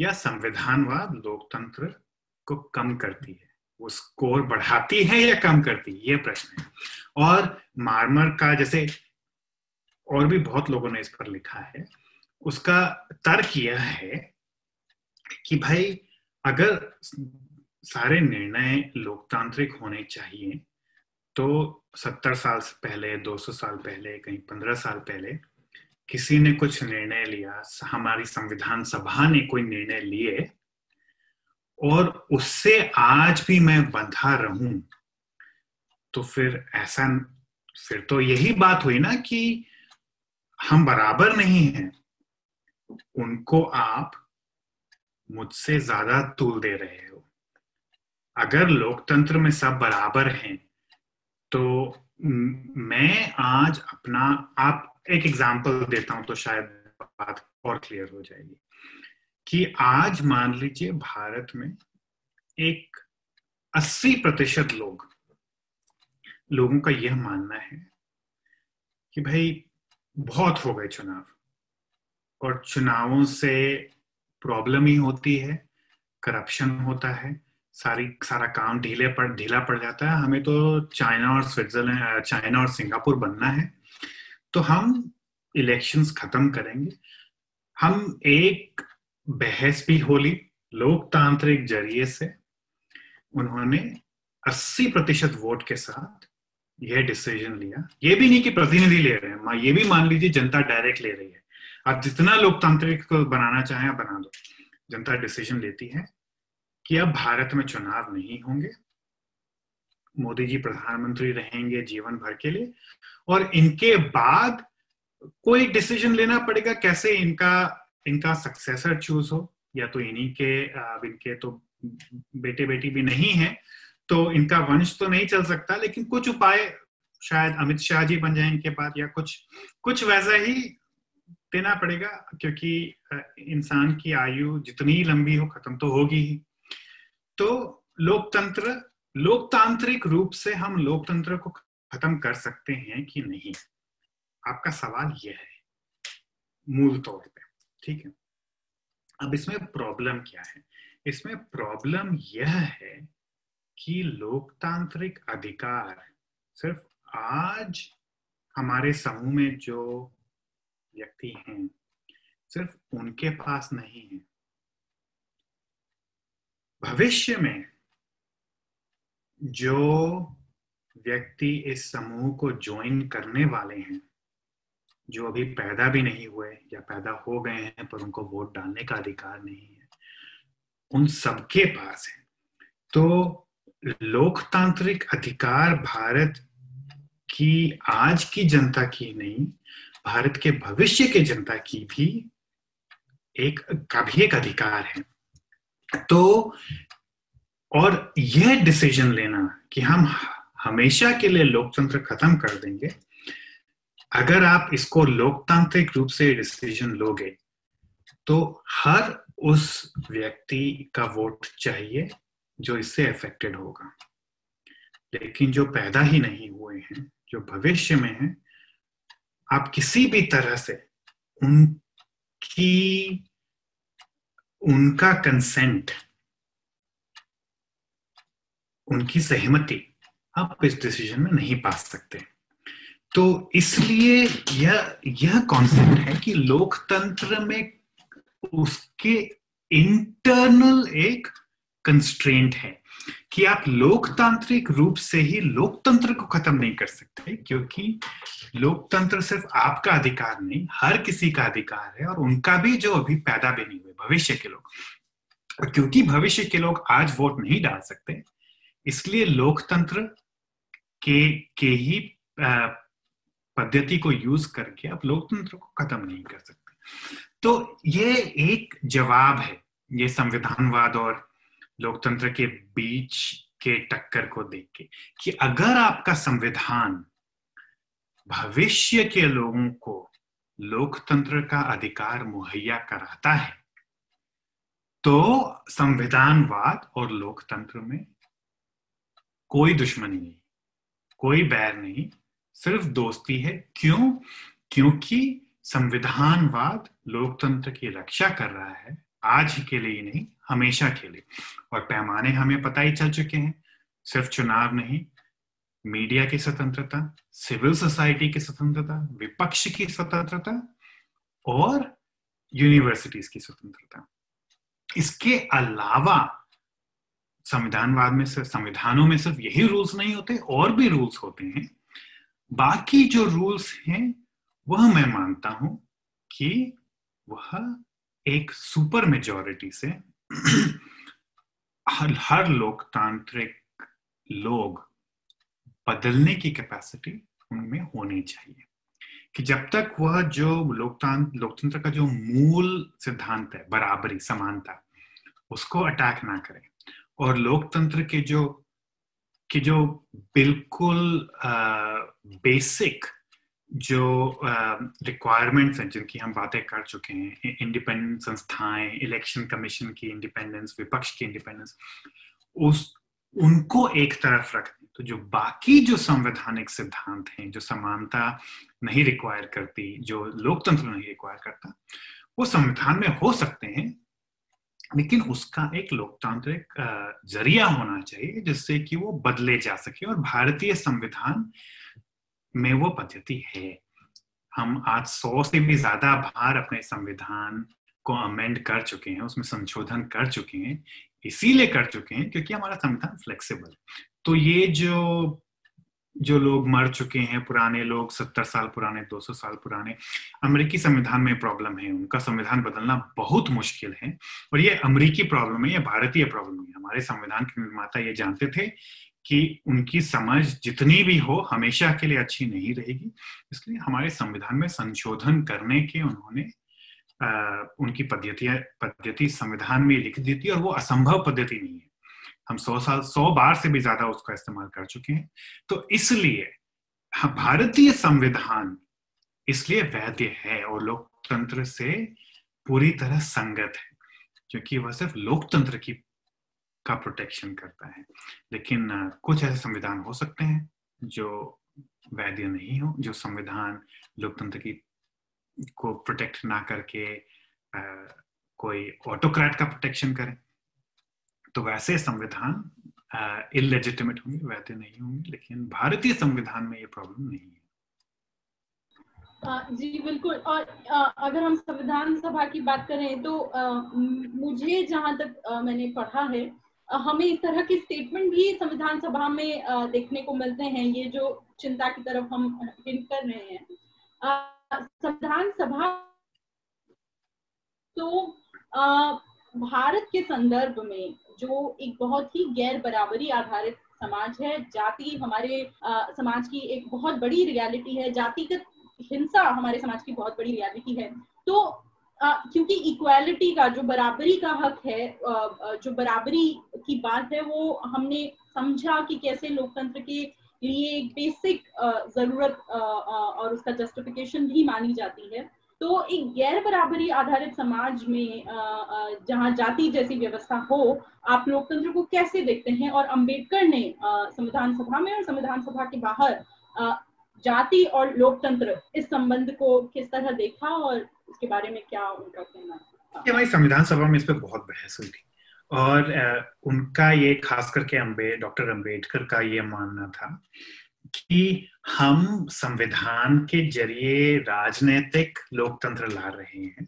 या संविधानवाद लोकतंत्र को कम करती है? वो स्कोर बढ़ाती है या कम करती है? ये प्रश्न है। और मार्मर का जैसे और भी बहुत लोगों ने इस पर लिखा है। उसका तर्क यह है कि भाई, अगर सारे निर्णय लोकतांत्रिक होने चाहिए तो सत्तर साल से पहले, दो सौ साल पहले, कहीं पंद्रह साल पहले, किसी ने कुछ निर्णय लिया, हमारी संविधान सभा ने कोई निर्णय लिए, और उससे आज भी मैं बंधा रहूँ तो फिर ऐसा फिर तो यही बात हुई ना कि हम बराबर नहीं हैं। उनको आप मुझसे ज़्यादा तूल दे रहे हो। अगर लोकतंत्र में सब बराबर हैं तो मैं आज अपना, आप एक एग्जांपल देता हूँ तो शायद बात और क्लियर हो जाएगी कि आज मान लीजिए भारत में एक 80 प्रतिशत लोग, लोगों का यह मानना है कि भाई बहुत हो गए चुनाव और चुनावों से प्रॉब्लम ही होती है करप्शन होता है। सारी, सारा काम ढीले पड़, ढीला पड़ जाता है। हमें तो चाइना और स्विट्जरलैंड चाइना और सिंगापुर बनना है। तो हम इलेक्शंस खत्म करेंगे। हम एक बहस भी होली लोकतांत्रिक ज़रिए से, उन्होंने 80 प्रतिशत वोट के साथ यह डिसीज़न लिया। ये भी नहीं कि प्रतिनिधि ले रहे हैं ये भी मान लीजिए जनता डायरेक्ट ले रही है। आप जितना लोकतांत्रिक बनाना चाहें बना दो जनता डिसीज़न लेती है। कि अब भारत में चुनाव नहीं होंगे? मोदी जी प्रधानमंत्री रहेंगे जीवन भर के लिए, और इनके बाद कोई डिसीज़न लेना पड़ेगा? कैसे इनका इनका सक्सेसर चूज़ हो? या तो इन्हीं के, अब इनके तो बेटे बेटी भी नहीं है तो इनका वंश तो नहीं चल सकता, लेकिन कुछ उपाय शायद अमित शाह जी बन जाए इनके बाद, या कुछ कुछ वैसा ही देना पड़ेगा, क्योंकि इंसान की आयु जितनी लंबी हो, खत्म तो होगी ही। तो लोकतंत्र, लोकतांत्रिक रूप से हम लोकतंत्र को खत्म कर सकते हैं कि नहीं? आपका सवाल यह है, मूल तौर पे, ठीक है? अब इसमें प्रॉब्लम क्या है? इसमें प्रॉब्लम यह है कि लोकतांत्रिक अधिकार सिर्फ़ आज हमारे समूह में जो व्यक्ति हैं, सिर्फ़ उनके पास नहीं है। भविष्य में जो व्यक्ति इस समूह को ज्वाइन करने वाले हैं, जो अभी पैदा भी नहीं हुए या पैदा हो गए हैं, पर उनको वोट डालने का अधिकार नहीं है, उन सबके पास है। तो लोकतांत्रिक अधिकार भारत की, आज की जनता की नहीं, भारत के भविष्य के जनता की भी एक का भी एक अधिकार है। तो और यह डिसीज़न लेना कि हम हमेशा के लिए लोकतंत्र खत्म कर देंगे। अगर आप इसको लोकतांत्रिक रूप से डिसीज़न लोगे तो हर उस व्यक्ति का वोट चाहिए जो इससे अफेक्टेड होगा। लेकिन जो पैदा ही नहीं हुए हैं, जो भविष्य में है, आप किसी भी तरह से उनकी उनका कंसेंट उनकी सहमति आप इस डिसीज़न में नहीं पा सकते। तो इसलिए यह यह कॉन्सेप्ट है कि लोकतंत्र में उसके इंटरनल एक कंस्ट्रेंट है। कि आप लोकतांत्रिक रूप से ही लोकतंत्र को खत्म नहीं कर सकते, क्योंकि लोकतंत्र सिर्फ़ आपका अधिकार नहीं, हर किसी का अधिकार है और उनका भी जो अभी पैदा भी नहीं हुए, भविष्य के लोग। क्योंकि भविष्य के लोग आज वोट नहीं डाल सकते, इसलिए लोकतंत्र के के ही पद्धति को यूज़ करके आप लोकतंत्र को खत्म नहीं कर सकते। तो ये एक जवाब है, ये संविधानवाद और लोकतंत्र के बीच के टक्कर को देख के कि अगर आपका संविधान भविष्य के लोगों को लोकतंत्र का अधिकार मुहैया कराता है तो संविधानवाद और लोकतंत्र में कोई दुश्मनी नहीं, कोई बैर नहीं, सिर्फ़ दोस्ती है। क्यों? क्योंकि संविधानवाद लोकतंत्र की रक्षा कर रहा है आज ही के लिए नहीं, हमेशा के लिए। और पैमाने हमें पता ही चल चुके हैं, सिर्फ़ चुनाव नहीं, मीडिया की स्वतंत्रता, सिविल सोसाइटी की स्वतंत्रता, विपक्ष की स्वतंत्रता, और यूनिवर्सिटीज की स्वतंत्रता। इसके अलावा संविधानवाद में सिर्फ़, संविधानों में सिर्फ़ यही रूल्स नहीं होते, और भी रूल्स होते हैं। बाकी जो रूल्स हैं, वह मैं मानता हूँ कि वह एक सुपर मेजोरिटी से हर हर लोकतांत्रिक लोग बदलने की कैपेसिटी उनमें होनी चाहिए। कि जब तक वह जो लोकतंत्र लोकतंत्र का जो मूल सिद्धांत है, बराबरी, समानता, उसको अटैक ना करें, और लोकतंत्र के जो, कि जो बिल्कुल बेसिक जो रिक्वायरमेंट्स हैं जिनकी हम बातें कर चुके हैं इंडिपेंडेंट संस्थाएँ इलेक्शन कमीशन की इंडिपेंडेंस विपक्ष की इंडिपेंडेंस उस, उनको एक तरफ़ रख तो जो बाकी जो संवैधानिक सिद्धांत हैं, जो समानता नहीं रिक्वायर करती, जो लोकतंत्र नहीं रिक्वायर करता, वो संविधान में हो सकते हैं, लेकिन उसका एक लोकतांत्रिक ज़रिया होना चाहिए जिससे कि वो बदले जा सके और भारतीय संविधान में वो पद्धति है। हम आज सौ से भी ज़्यादा बार अपने संविधान को अमेंड कर चुके हैं, उसमें संशोधन कर चुके हैं, इसीलिए कर चुके हैं क्योंकि हमारा संविधान फ्लेक्सिबल तो ये जो जो लोग मर चुके हैं, पुराने लोग, सत्तर साल पुराने, दो सौ साल पुराने, अमेरिकी संविधान में प्रॉब्लम है, उनका संविधान बदलना बहुत मुश्किल है। और ये अमेरिकी प्रॉब्लम है, या भारतीय प्रॉब्लम है। हमारे संविधान के निर्माता ये जानते थे कि उनकी समझ जितनी भी हो हमेशा के लिए अच्छी नहीं रहेगी। इसलिए हमारे संविधान में संशोधन करने के उन्होंने आ, उनकी पद्धति पद्धति संविधान में लिख दी थी और वो असंभव पद्धति नहीं है। हम सौ साल सौ बार से भी ज़्यादा उसका इस्तेमाल कर चुके हैं। तो इसलिए भारतीय संविधान इसलिए वैध है और लोकतंत्र से पूरी तरह संगत है क्योंकि वह सिर्फ़ लोकतंत्र की का प्रोटेक्शन करता है। लेकिन कुछ ऐसे संविधान हो सकते हैं जो वैध नहीं हो जो संविधान लोकतंत्र की को प्रोटेक्ट ना करके आ, कोई ऑटोक्रेट का प्रोटेक्शन करे। तो वैसे संविधान इलेजिटिमेट होंगे वैसे नहीं होंगे लेकिन भारतीय संविधान में ये प्रॉब्लम नहीं है। जी बिल्कुल। और अगर हम संविधान सभा की बात करें तो मुझे जहाँ तक मैंने पढ़ा है हमें इस तरह के स्टेटमेंट भी संविधान सभा में देखने को मिलते हैं। ये जो चिंता की तरफ़ हम हिंट कर रहे हैं। संविधान सभा तो भारत के संदर्भ में जो एक बहुत ही गैर बराबरी आधारित समाज है, जाति हमारे समाज की एक बहुत बड़ी रियलिटी है, जातिगत हिंसा हमारे समाज की बहुत बड़ी रियलिटी है। तो क्योंकि इक्वालिटी का, जो बराबरी का हक है जो बराबरी की बात है, वो हमने समझा कि कैसे लोकतंत्र के लिए एक बेसिक ज़रूरत और उसका जस्टिफिकेशन भी मानी जाती है। तो एक गैर बराबरी आधारित समाज में जहाँ जाति जैसी व्यवस्था हो, आप लोकतंत्र को कैसे देखते हैं? और अंबेडकर ने संविधान सभा में और संविधान सभा के बाहर जाति और लोकतंत्र इस संबंध को किस तरह देखा और इसके बारे में क्या उनका कहना था हमारी संविधान सभा में इस पर बहुत बहस हुई थी। और उनका ये खास करके अम्बे, डॉक्टर अंबेडकर का ये मानना था कि हम संविधान के ज़रिए राजनीतिक लोकतंत्र ला रहे हैं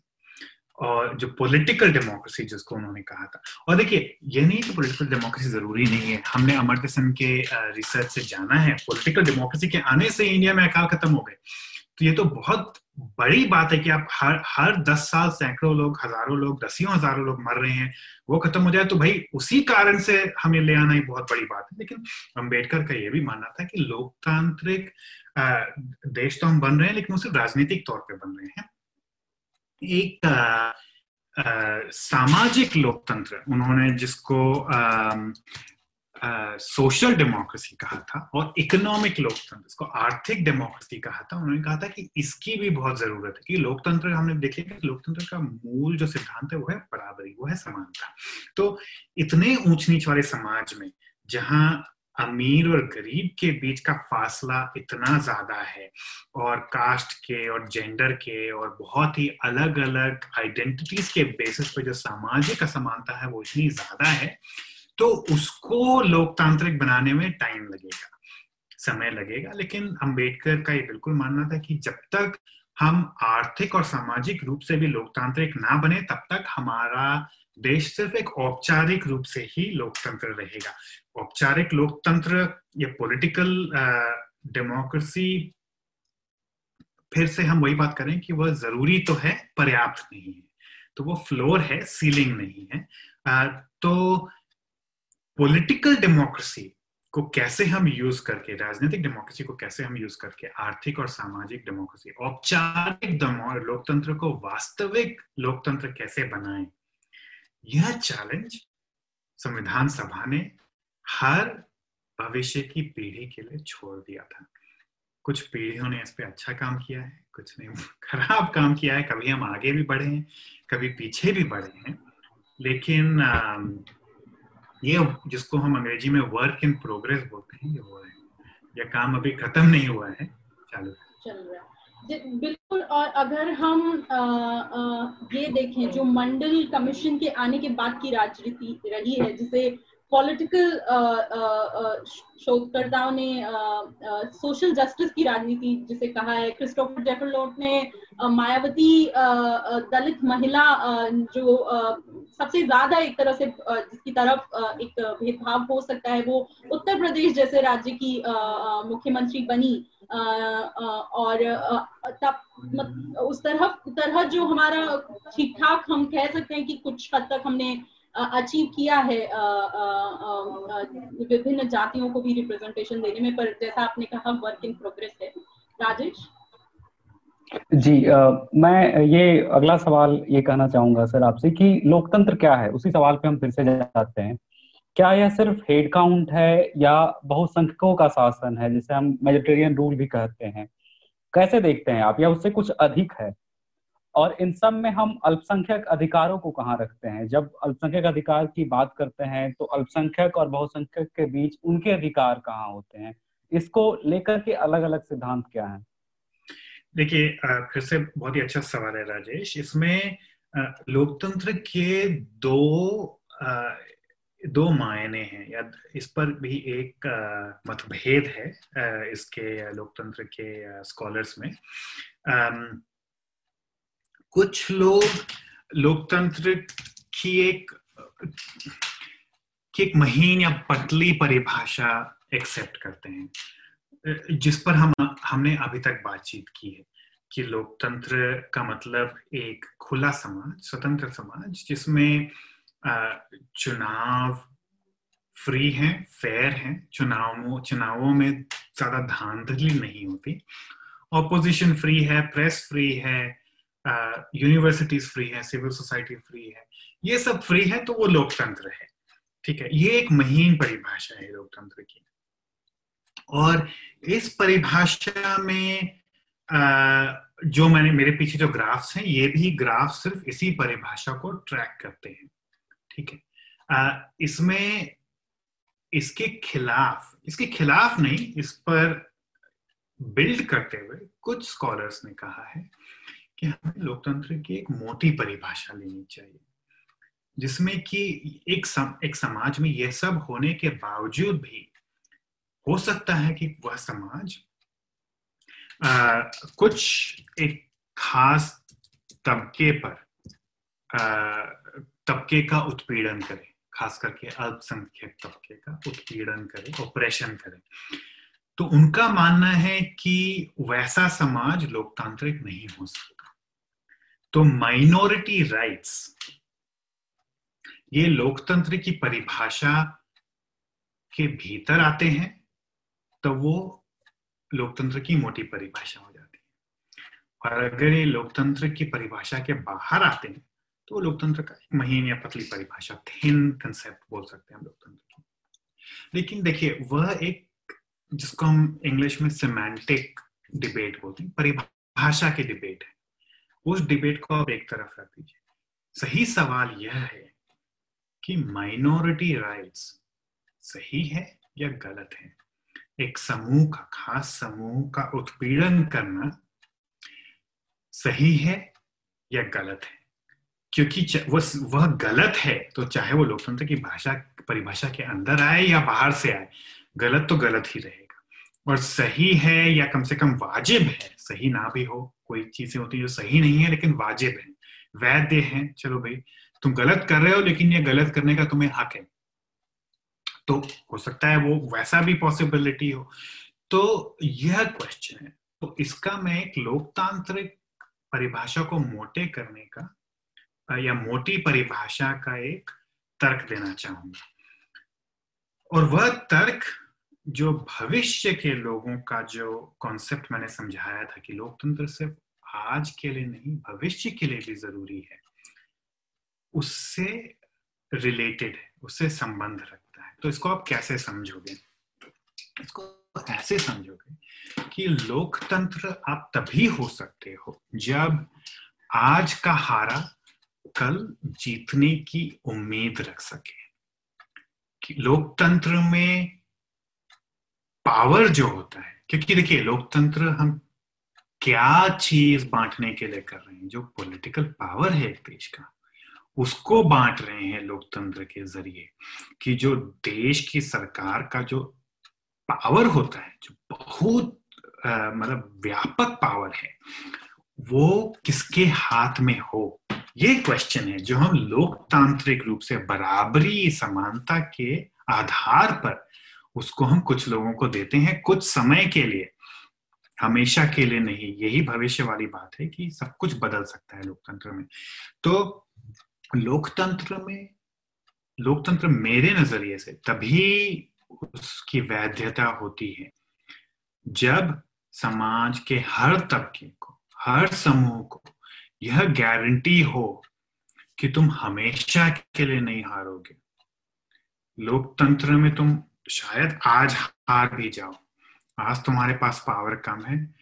और जो पॉलिटिकल डेमोक्रेसी जिसको उन्होंने कहा था। और देखिए, ये नहीं कि पॉलिटिकल डेमोक्रेसी ज़रूरी नहीं है। हमने अमर्त्य सेन के रिसर्च से जाना है। पॉलिटिकल डेमोक्रेसी के आने से इंडिया में अकाल खत्म हो गए। तो ये तो बहुत बड़ी बात है कि आप हर हर दस साल सैकड़ों लोग हज़ारों लोग दसियों हज़ारों लोग मर रहे हैं वो खत्म हो जाए तो भाई उसी कारण से हमें ले आना ही बहुत बड़ी बात है। लेकिन अंबेडकर का ये भी मानना था कि लोकतांत्रिक देश तो हम बन रहे हैं लेकिन वो सिर्फ़ राजनीतिक तौर पे बन रहे हैं। एक आ, आ, सामाजिक लोकतंत्र उन्होंने जिसको सोशल डेमोक्रेसी कहा था और इकोनॉमिक लोकतंत्र, इसको आर्थिक डेमोक्रेसी कहा था। उन्होंने कहा था कि इसकी भी बहुत ज़रूरत है कि लोकतंत्र, हमने देखे कि लोकतंत्र का मूल जो सिद्धांत है, वो है बराबरी, वो है समानता। तो इतने ऊंच नीच वाले समाज में, जहाँ अमीर और गरीब के बीच का फासला इतना ज़्यादा है, और कास्ट के और जेंडर के और बहुत ही अलग अलग आइडेंटिटीज के बेसिस पे जो सामाजिक असमानता है, वो इतनी ज़्यादा है तो उसको लोकतांत्रिक बनाने में टाइम लगेगा समय लगेगा। लेकिन अंबेडकर का ये बिल्कुल मानना था कि जब तक हम आर्थिक और सामाजिक रूप से भी लोकतांत्रिक ना बने तब तक हमारा देश सिर्फ़ एक औपचारिक रूप से ही लोकतंत्र रहेगा। औपचारिक लोकतंत्र या पॉलिटिकल डेमोक्रेसी फिर से हम वही बात करें कि वह ज़रूरी तो है पर्याप्त नहीं है। तो वो फ्लोर है सीलिंग नहीं है। आ, तो पॉलिटिकल डेमोक्रेसी को कैसे हम यूज़ करके, राजनीतिक डेमोक्रेसी को कैसे हम यूज़ करके, आर्थिक और सामाजिक डेमोक्रेसी औपचारिक लोकतंत्र को वास्तविक लोकतंत्र कैसे बनाए, यह चैलेंज संविधान सभा ने हर भविष्य की पीढ़ी के लिए छोड़ दिया था। कुछ पीढ़ियों ने इस पे अच्छा काम किया है, कुछ ने खराब काम किया है, कभी हम आगे भी बढ़े हैं, कभी पीछे भी बढ़े हैं, लेकिन ये जिसको हम अंग्रेज़ी में वर्क इन प्रोग्रेस बोलते हैं ये वो है। यह काम अभी खत्म नहीं हुआ है चालू चल रहा बिल्कुल और अगर हम आ, आ, ये देखें जो मंडल कमीशन के आने के बाद की राजनीति रही है जिसे पॉलिटिकल शोधकर्ताओं ने सोशल जस्टिस की राजनीति जिसे कहा है क्रिस्टोफर जेफरलोट ने मायावती दलित महिला जो सबसे ज़्यादा एक तरह से जिसकी तरफ़ एक भेदभाव हो सकता है, वो उत्तर प्रदेश जैसे राज्य की मुख्यमंत्री बनी। और तब उस तरह तरह जो हमारा ठीक ठाक हम कह सकते हैं कि कुछ हद तक हमने अचीव किया है विभिन्न जातियों को भी रिप्रेजेंटेशन देने में पर जैसा आपने कहा वर्क इन प्रोग्रेस है। राजेश? जी आ, मैं ये अगला सवाल ये कहना चाहूँगा सर आपसे कि लोकतंत्र क्या है? उसी सवाल पे हम फिर से जाते हैं। क्या यह सिर्फ़ हेड काउंट है या बहुसंख्यकों का शासन है जिसे हम मेजिटेरियन रूल भी कहते हैं? कैसे देखते हैं आप या उससे कुछ अधिक है? और इन सब में हम अल्पसंख्यक अधिकारों को कहाँ रखते हैं? जब अल्पसंख्यक अधिकार की बात करते हैं तो अल्पसंख्यक और बहुसंख्यक के बीच उनके अधिकार कहाँ होते हैं? इसको लेकर के अलग अलग सिद्धांत क्या है? देखिए फिर से बहुत ही अच्छा सवाल है राजेश। इसमें लोकतंत्र के दो दो मायने हैं, या इस पर भी एक मतभेद है इसके लोकतंत्र के स्कॉलर्स में। कुछ लोग लोकतंत्र की एक की एक महीन या पतली परिभाषा एक्सेप्ट करते हैं। जिस पर हम, हमने अभी तक बातचीत की है कि लोकतंत्र का मतलब एक खुला समाज, स्वतंत्र समाज, जिसमें चुनाव फ्री है फेयर है, चुनावों चुनावों में ज़्यादा धांधली नहीं होती। ऑपोजिशन फ्री है प्रेस फ्री है यूनिवर्सिटीज फ्री है सिविल सोसाइटी फ्री है ये सब फ्री है तो वो लोकतंत्र है ठीक है? ये एक महीन परिभाषा है लोकतंत्र की। और इस परिभाषा में आ, जो मैंने मेरे पीछे जो ग्राफ्स हैं ये भी ग्राफ सिर्फ़ इसी परिभाषा को ट्रैक करते हैं ठीक है? इसमें इसके खिलाफ इसके खिलाफ नहीं इस पर बिल्ड करते हुए कुछ स्कॉलर्स ने कहा है कि हमें लोकतंत्र की एक मोटी परिभाषा लेनी चाहिए जिसमें कि एक सम, एक समाज में यह सब होने के बावजूद भी हो सकता है कि वह समाज आ, कुछ एक खास तबके पर तबके का उत्पीड़न करे खास करके अल्पसंख्यक तबके का उत्पीड़न करे ऑपरेशन करे। तो उनका मानना है कि वैसा समाज लोकतांत्रिक नहीं हो सकता। तो माइनॉरिटी राइट्स ये लोकतंत्र की परिभाषा के भीतर आते हैं तो वो लोकतंत्र की मोटी परिभाषा हो जाती है। और अगर ये लोकतंत्र की परिभाषा के बाहर आते हैं तो लोकतंत्र का एक महीन या पतली परिभाषा थिन कंसेप्ट बोल सकते हैं हम लोकतंत्र की। लेकिन देखिए, वह एक, जिसको हम इंग्लिश में सिमेंटिक डिबेट बोलते हैं, परिभाषा की डिबेट है। उस डिबेट को आप एक तरफ़ रख दीजिए। सही सवाल यह है कि माइनॉरिटी राइट्स सही है या गलत है? एक समूह का, खास समूह का उत्पीड़न करना सही है या गलत है? क्योंकि वह वह गलत है तो चाहे वो लोकतंत्र की भाषा, परिभाषा के अंदर आए या बाहर से आए, गलत तो गलत ही रहेगा और सही है या कम से कम वाजिब है? सही ना भी हो, कोई चीज़ें होती है जो सही नहीं है, लेकिन वाजिब है। वैद्य है। चलो भाई, तुम गलत कर रहे हो, लेकिन ये गलत करने का तुम्हें हक है। तो हो सकता है वो वैसा भी पॉसिबिलिटी हो। तो यह क्वेश्चन है। तो इसका मैं एक लोकतांत्रिक परिभाषा को मोटे करने का, या मोटी परिभाषा का एक तर्क देना चाहूँगा। और वह तर्क जो भविष्य के लोगों का जो कॉन्सेप्ट मैंने समझाया था कि लोकतंत्र सिर्फ़ आज के लिए नहीं, भविष्य के लिए भी ज़रूरी है, उससे रिलेटेड है, उससे संबंध रखता है। तो इसको आप कैसे समझोगे? इसको ऐसे समझोगे कि लोकतंत्र आप तभी हो सकते हो जब आज का हारा कल जीतने की उम्मीद रख सके। कि लोकतंत्र में पावर जो होता है, क्योंकि देखिए, लोकतंत्र हम क्या चीज़ बांटने के लिए कर रहे हैं, जो पॉलिटिकल पावर है एक देश का, उसको बांट रहे हैं लोकतंत्र के ज़रिए कि जो देश की सरकार का जो पावर होता है, जो बहुत मतलब व्यापक पावर है, वो किसके हाथ में हो? ये क्वेश्चन है जो हम लोकतांत्रिक रूप से बराबरी समानता के आधार पर उसको हम कुछ लोगों को देते हैं कुछ समय के लिए, हमेशा के लिए नहीं। यही भविष्य वाली बात है कि सब कुछ बदल सकता है लोकतंत्र में। तो लोकतंत्र में, लोकतंत्र मेरे नज़रिए से तभी उसकी वैधता होती है, जब समाज के हर तबके को, हर समूह को यह गारंटी हो कि तुम हमेशा के लिए नहीं हारोगे। लोकतंत्र में तुम शायद आज हार भी जाओ। आज तुम्हारे पास पावर कम है।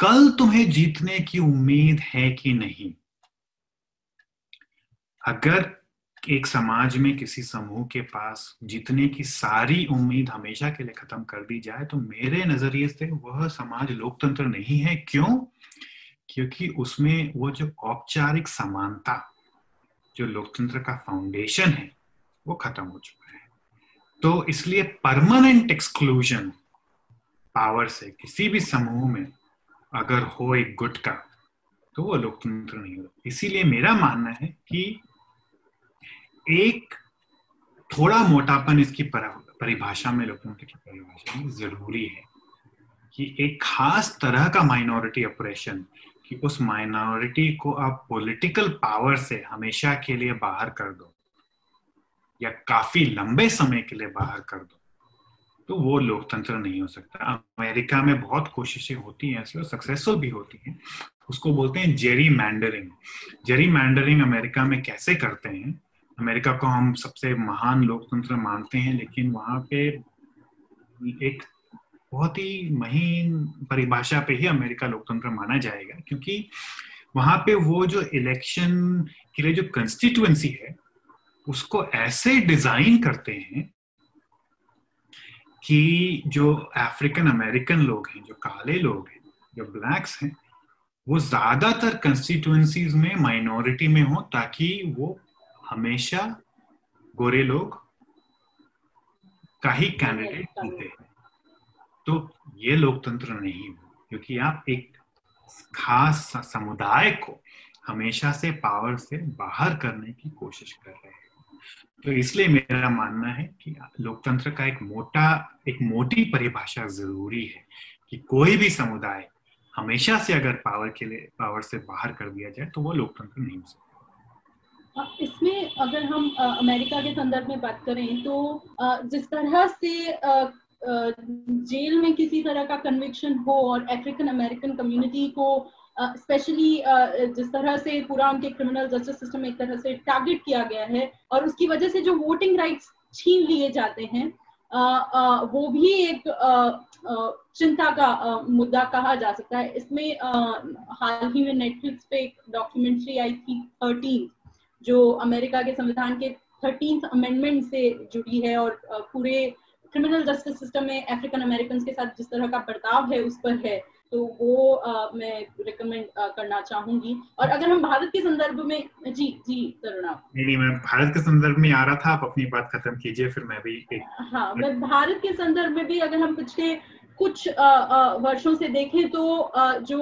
कल तुम्हें जीतने की उम्मीद है कि नहीं? अगर एक समाज में किसी समूह के पास जीतने की सारी उम्मीद हमेशा के लिए खत्म कर दी जाए तो मेरे नज़रिए से वह समाज लोकतंत्र नहीं है। क्यों? क्योंकि उसमें वो जो औपचारिक समानता, जो लोकतंत्र का फाउंडेशन है, वो खत्म हो चुका है। तो इसलिए परमानेंट एक्सक्लूजन पावर से किसी भी समूह में अगर हो एक गुट का तो वो लोकतंत्र नहीं होगा। इसीलिए मेरा मानना है कि एक थोड़ा मोटापन इसकी परिभाषा में लोकतंत्र की परिभाषा में ज़रूरी है कि एक खास तरह का माइनॉरिटी ऑपरेशन कि उस माइनॉरिटी को आप पॉलिटिकल पावर से हमेशा के लिए बाहर कर दो। या काफ़ी लंबे समय के लिए बाहर कर दो। तो वो लोकतंत्र नहीं हो सकता। अमेरिका में बहुत कोशिशें होती हैं, ऐसे सक्सेसफुल भी होती हैं। उसको बोलते हैं gerrymandering gerrymandering America में कैसे करते हैं? अमेरिका को हम सबसे महान लोकतंत्र मानते हैं, लेकिन वहाँ पे एक बहुत ही महीन परिभाषा पे ही अमेरिका लोकतंत्र माना जाएगा, क्योंकि वहाँ पे वो जो इलेक्शन के लिए जो कंस्टिट्युएंसी है उसको ऐसे डिज़ाइन करते हैं कि जो अफ्रीकन अमेरिकन लोग हैं जो काले लोग हैं जो ब्लैक्स हैं वो ज़्यादातर कंस्टिट्युएंसीज में माइनॉरिटी में हो ताकि वो हमेशा गोरे लोग का ही कैंडिडेट जीते तो ये लोकतंत्र नहीं हो क्योंकि आप एक खास समुदाय को हमेशा से पावर से बाहर करने की कोशिश कर रहे हैं। तो इसलिए मेरा मानना है कि लोकतंत्र का एक मोटा, एक मोटी परिभाषा ज़रूरी है कि कोई भी समुदाय हमेशा से अगर पावर के लिए, पावर से बाहर कर दिया जाए तो वो लोकतंत्र नहीं हो सकता। इसमें अगर हम अमेरिका के संदर्भ में बात करें तो जिस तरह से जेल में किसी तरह का कन्विक्शन हो और अफ्रीकन अमेरिकन कम्युनिटी को स्पेशली जिस तरह से पूरा उनके क्रिमिनल जस्टिस सिस्टम एक तरह से टारगेट किया गया है और उसकी वजह से जो वोटिंग राइट्स छीन लिए जाते हैं वो भी एक चिंता का मुद्दा कहा जा सकता है। इसमें हाल ही में नेटफ्लिक्स पे एक डॉक्यूमेंट्री आई थी थर्टीन जो अमेरिका के संविधान के थर्टीन अमेंडमेंट से जुड़ी है और पूरे क्रिमिनल जस्टिस सिस्टम में अफ्रीकन अमेरिकन के साथ जिस तरह का बर्ताव है, उस पर है। तो वो आ, मैं रिकमेंड करना चाहूँगी। और अगर हम भारत के संदर्भ में जी जी तरुणा। नहीं नहीं मैं भारत के संदर्भ में आ रहा था आप अपनी बात खत्म कीजिए फिर मैं भी एक... हाँ मैं भारत के संदर्भ में भी अगर हम पिछले कुछ वर्षों से देखें तो जो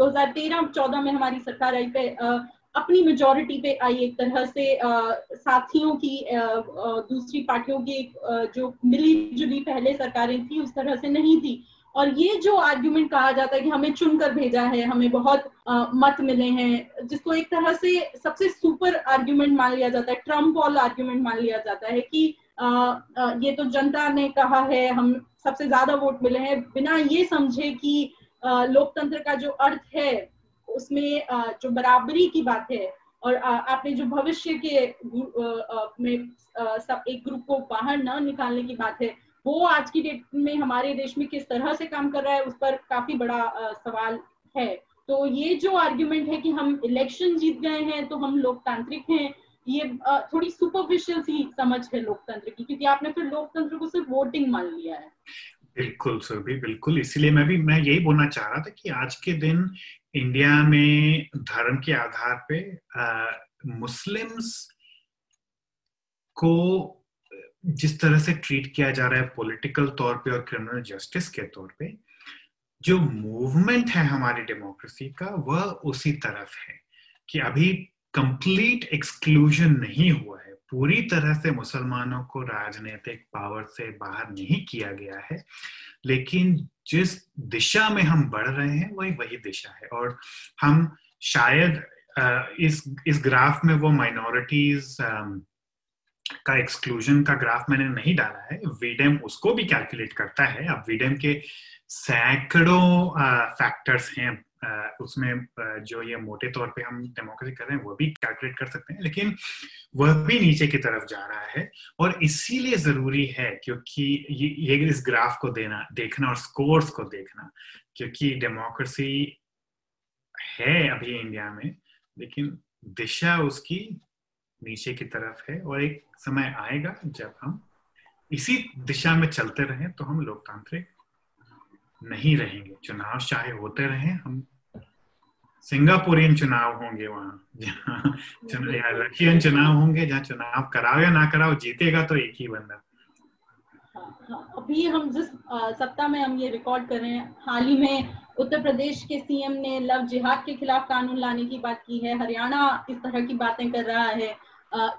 2013-14 में हमारी सरकार आई पे अपनी मेजोरिटी पे आई एक तरह से साथियों की दूसरी पार्टियों की जो मिली जुली पहले सरकारें थी उस तरह से नहीं थी। और ये जो आर्ग्यूमेंट कहा जाता है कि हमें चुनकर भेजा है हमें बहुत आ, मत मिले हैं जिसको एक तरह से सबसे सुपर आर्ग्यूमेंट मान लिया जाता है ट्रंप ऑल आर्ग्यूमेंट मान लिया जाता है कि आ, आ, ये तो जनता ने कहा है हम सबसे ज़्यादा वोट मिले हैं बिना ये समझे कि लोकतंत्र का जो अर्थ है उसमें जो बराबरी की बात है और आपने जो भविष्य के में सब एक ग्रुप को बाहर न निकालने की बात है वो आज की डेट में हमारे देश में किस तरह से काम कर रहा है, उस पर काफ़ी बड़ा सवाल है। तो ये जो आर्ग्यूमेंट है कि हम इलेक्शन जीत गए हैं तो हम लोकतांत्रिक हैं, ये थोड़ी सुपरफिशियल सी समझ है लोकतंत्र की, क्योंकि आपने फिर लोकतंत्र को सिर्फ़ वोटिंग मान लिया है। बिल्कुल सर भी बिल्कुल। इसीलिए मैं भी, मैं यही बोलना चाह रहा था कि आज के दिन इंडिया में धर्म के आधार पे मुस्लिम्स को जिस तरह से ट्रीट किया जा रहा है पॉलिटिकल तौर पे और क्रिमिनल जस्टिस के तौर पे, जो मूवमेंट है हमारी डेमोक्रेसी का, वह उसी तरफ़ है कि अभी कंप्लीट एक्सक्लूजन नहीं हुआ है। पूरी तरह से मुसलमानों को राजनीतिक पावर से बाहर नहीं किया गया है, लेकिन जिस दिशा में हम बढ़ रहे हैं, वही वही दिशा है। और हम शायद इस इस ग्राफ में वो माइनॉरिटीज का एक्सक्लूजन का ग्राफ मैंने नहीं डाला है। वीडेम उसको भी कैलकुलेट करता है। अब वीडेम के सैकड़ों फैक्टर्स हैं। उसमें जो ये मोटे तौर पे हम डेमोक्रेसी कर रहे हैं वो भी कैलकुलेट कर सकते हैं। लेकिन वह भी नीचे की तरफ़ जा रहा है और इसीलिए ज़रूरी है क्योंकि ये, ये इस ग्राफ को देना देखना और स्कोर्स को देखना क्योंकि डेमोक्रेसी है अभी इंडिया में लेकिन दिशा उसकी नीचे की तरफ़ है और एक समय आएगा जब हम इसी दिशा में चलते रहें तो हम लोकतांत्रिक नहीं रहेंगे। चुनाव चाहे होते रहे, हम सिंगापुरियन चुनाव होंगे वहाँ, जहाँ रशियन चुनाव होंगे, जहाँ चुनाव कराओ या ना कराओ, जीतेगा तो एक ही बंदा। अभी हम जिस सप्ताह में हम ये रिकॉर्ड कर रहे हैं, हाल ही में उत्तर प्रदेश के सीएम ने लव जिहाद के खिलाफ कानून लाने की बात की है, हरियाणा इस तरह की बातें कर रहा है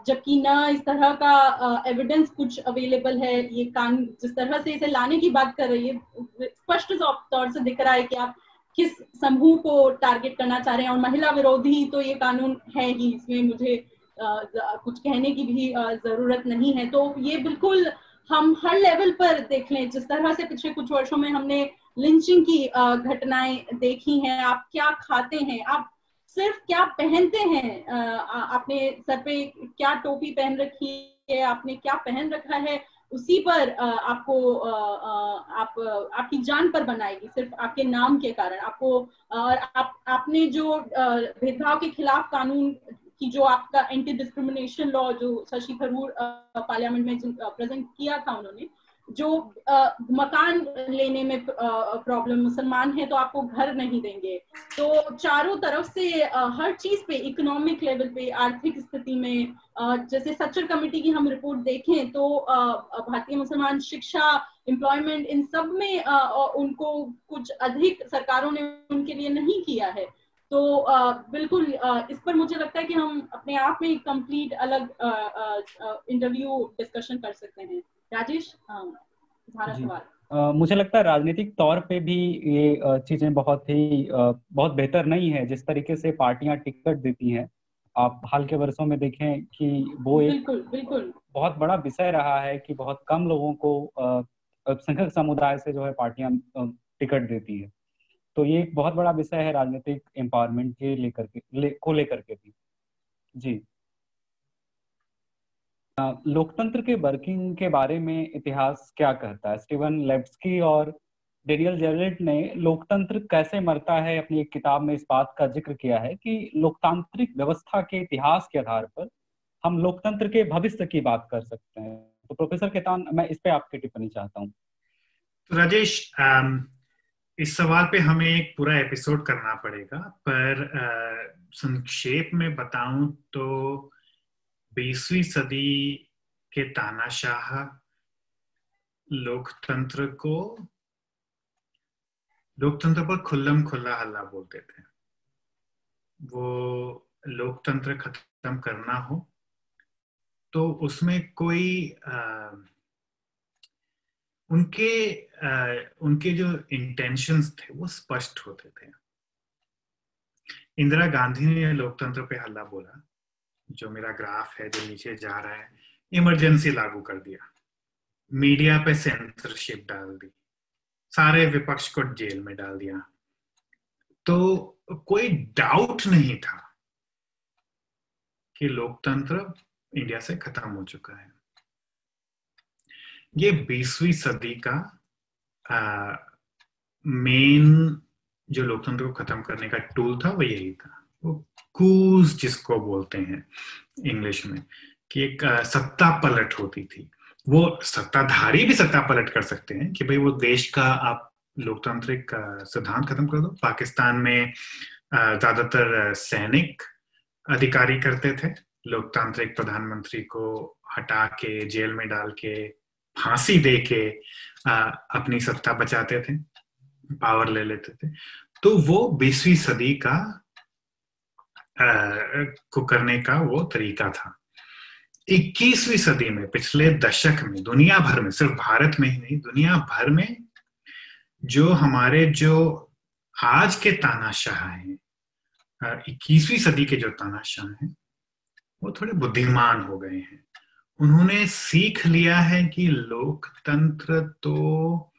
जबकि ना इस तरह का एविडेंस कुछ अवेलेबल है, ये कान, जिस तरह से इसे लाने की बात कर रही है स्पष्ट तौर से दिख रहा है कि आप किस समूह को टारगेट करना चाह रहे हैं, और महिला विरोधी तो ये कानून है ही, इसमें मुझे कुछ कहने की भी ज़रूरत नहीं है तो ये बिल्कुल हम हर लेवल पर देख लें, जिस तरह से पिछले कुछ वर्षों में हमने लिंचिंग की घटनाएँ देखी हैं, आप क्या खाते हैं, आप सिर्फ़ क्या पहनते हैं आपने सर पे क्या टोपी पहन रखी है, आपने क्या पहन रखा है, उसी पर आपको आप, आपकी जान पर बनाएगी, सिर्फ़ आपके नाम के कारण, आपको, और आप, आपने जो भेदभाव के खिलाफ कानून की जो आपका एंटी डिस्क्रिमिनेशन लॉ जो शशि थरूर पार्लियामेंट में प्रेजेंट किया था उन्होंने जो आ, मकान लेने में प्रॉब्लम मुसलमान है तो आपको घर नहीं देंगे। तो चारों तरफ़ से आ, हर चीज़ पे इकोनॉमिक लेवल पे आर्थिक स्थिति में आ, जैसे सच्चर कमेटी की हम रिपोर्ट देखें तो भारतीय मुसलमान शिक्षा एम्प्लॉयमेंट इन सब में उनको कुछ अधिक सरकारों ने उनके लिए नहीं किया है। तो बिल्कुल इस पर मुझे लगता है कि हम अपने आप में एक कंप्लीट अलग इंटरव्यू डिस्कशन कर सकते हैं। राजेश तुम्हारा सवाल। Uh, मुझे लगता है राजनीतिक तौर पे भी ये चीज़ें बहुत ही बहुत बेहतर नहीं है जिस तरीके से पार्टियाँ टिकट देती हैं। आप हाल के वर्षों में देखें कि वो एक बिल्कुल बिल्कुल। बहुत बड़ा विषय रहा है कि बहुत कम लोगों को अल्पसंख्यक समुदाय से जो है पार्टियाँ टिकट देती है। तो ये एक बहुत बड़ा विषय है राजनीतिक एम्पावरमेंट के लेकर के ले, को लेकर के भी। जी। लोकतंत्र के वर्किंग के बारे में इतिहास क्या कहता है? स्टीवन लेब्सकी और डेनियल जेरेट ने लोकतंत्र कैसे मरता है अपनी एक किताब में इस बात का ज़िक्र किया है कि लोकतांत्रिक व्यवस्था के इतिहास के आधार पर हम लोकतंत्र के भविष्य की बात कर सकते हैं। तो प्रोफेसर केतान मैं इस पे आपकी टिप्पणी चाहता हूँ। तो राजेश इस सवाल पे हमें एक पूरा एपिसोड करना पड़ेगा पर संक्षेप में बताऊँ तो बीसवीं सदी के तानाशाह लोकतंत्र को लोकतंत्र पर खुल्लम खुल्ला हल्ला बोलते थे। वो लोकतंत्र खत्म करना हो तो उसमें कोई आ, उनके आ, उनके जो इंटेंशंस थे वो स्पष्ट होते थे। इंदिरा गांधी ने लोकतंत्र पे हल्ला बोला जो मेरा ग्राफ है जो नीचे जा रहा है इमरजेंसी लागू कर दिया। मीडिया पे सेंसरशिप डाल दी। सारे विपक्ष को जेल में डाल दिया। तो कोई डाउट नहीं था कि लोकतंत्र इंडिया से खत्म हो चुका है। ये बीसवीं सदी का मेन जो लोकतंत्र को खत्म करने का टूल था, वो यही था। वो कूज जिसको बोलते हैं इंग्लिश में, कि एक सत्ता पलट होती थी। वो सत्ताधारी भी सत्ता पलट कर सकते हैं कि भाई वो देश का आप लोकतांत्रिक सिद्धांत खत्म कर दो। पाकिस्तान में ज़्यादातर सैनिक अधिकारी करते थे। लोकतांत्रिक प्रधानमंत्री को हटा के, जेल में डाल के फांसी दे के अपनी सत्ता बचाते थे, पावर ले लेते थे। तो वो बीसवीं सदी का को करने का वो तरीका था। 21वीं सदी में, पिछले दशक में, दुनिया भर में, सिर्फ़ भारत में ही नहीं, दुनिया भर में जो हमारे जो आज के तानाशाह हैं इक्कीसवीं सदी के जो तानाशाह हैं, वो थोड़े बुद्धिमान हो गए हैं। उन्होंने सीख लिया है कि लोकतंत्र तो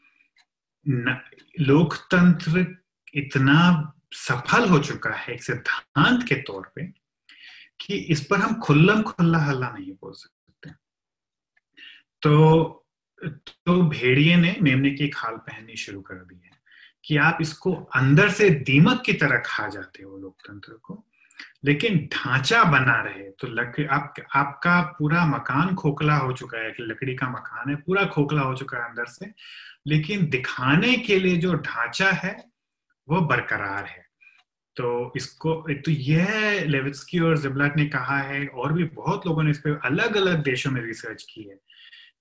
न, लोकतंत्र इतना सफल हो चुका है एक सिद्धांत के तौर पे कि इस पर हम खुल्लम खुल्ला हल्ला नहीं बोल सकते। तो तो भेड़िए ने मेमने की खाल पहननी शुरू कर दी है कि आप इसको अंदर से दीमक की तरह खा जाते हो लोकतंत्र को। लेकिन ढांचा बना रहे तो लकड़ी आप, आपका पूरा मकान खोखला हो चुका है, लकड़ी का मकान है, पूरा खोखला हो चुका है अंदर से, लेकिन दिखाने के लिए जो ढांचा है, वो बरकरार है। तो इसको तो यह लेविट्सकी और जिब्लाट ने कहा है, और भी बहुत लोगों ने इस पर अलग अलग देशों में रिसर्च की है,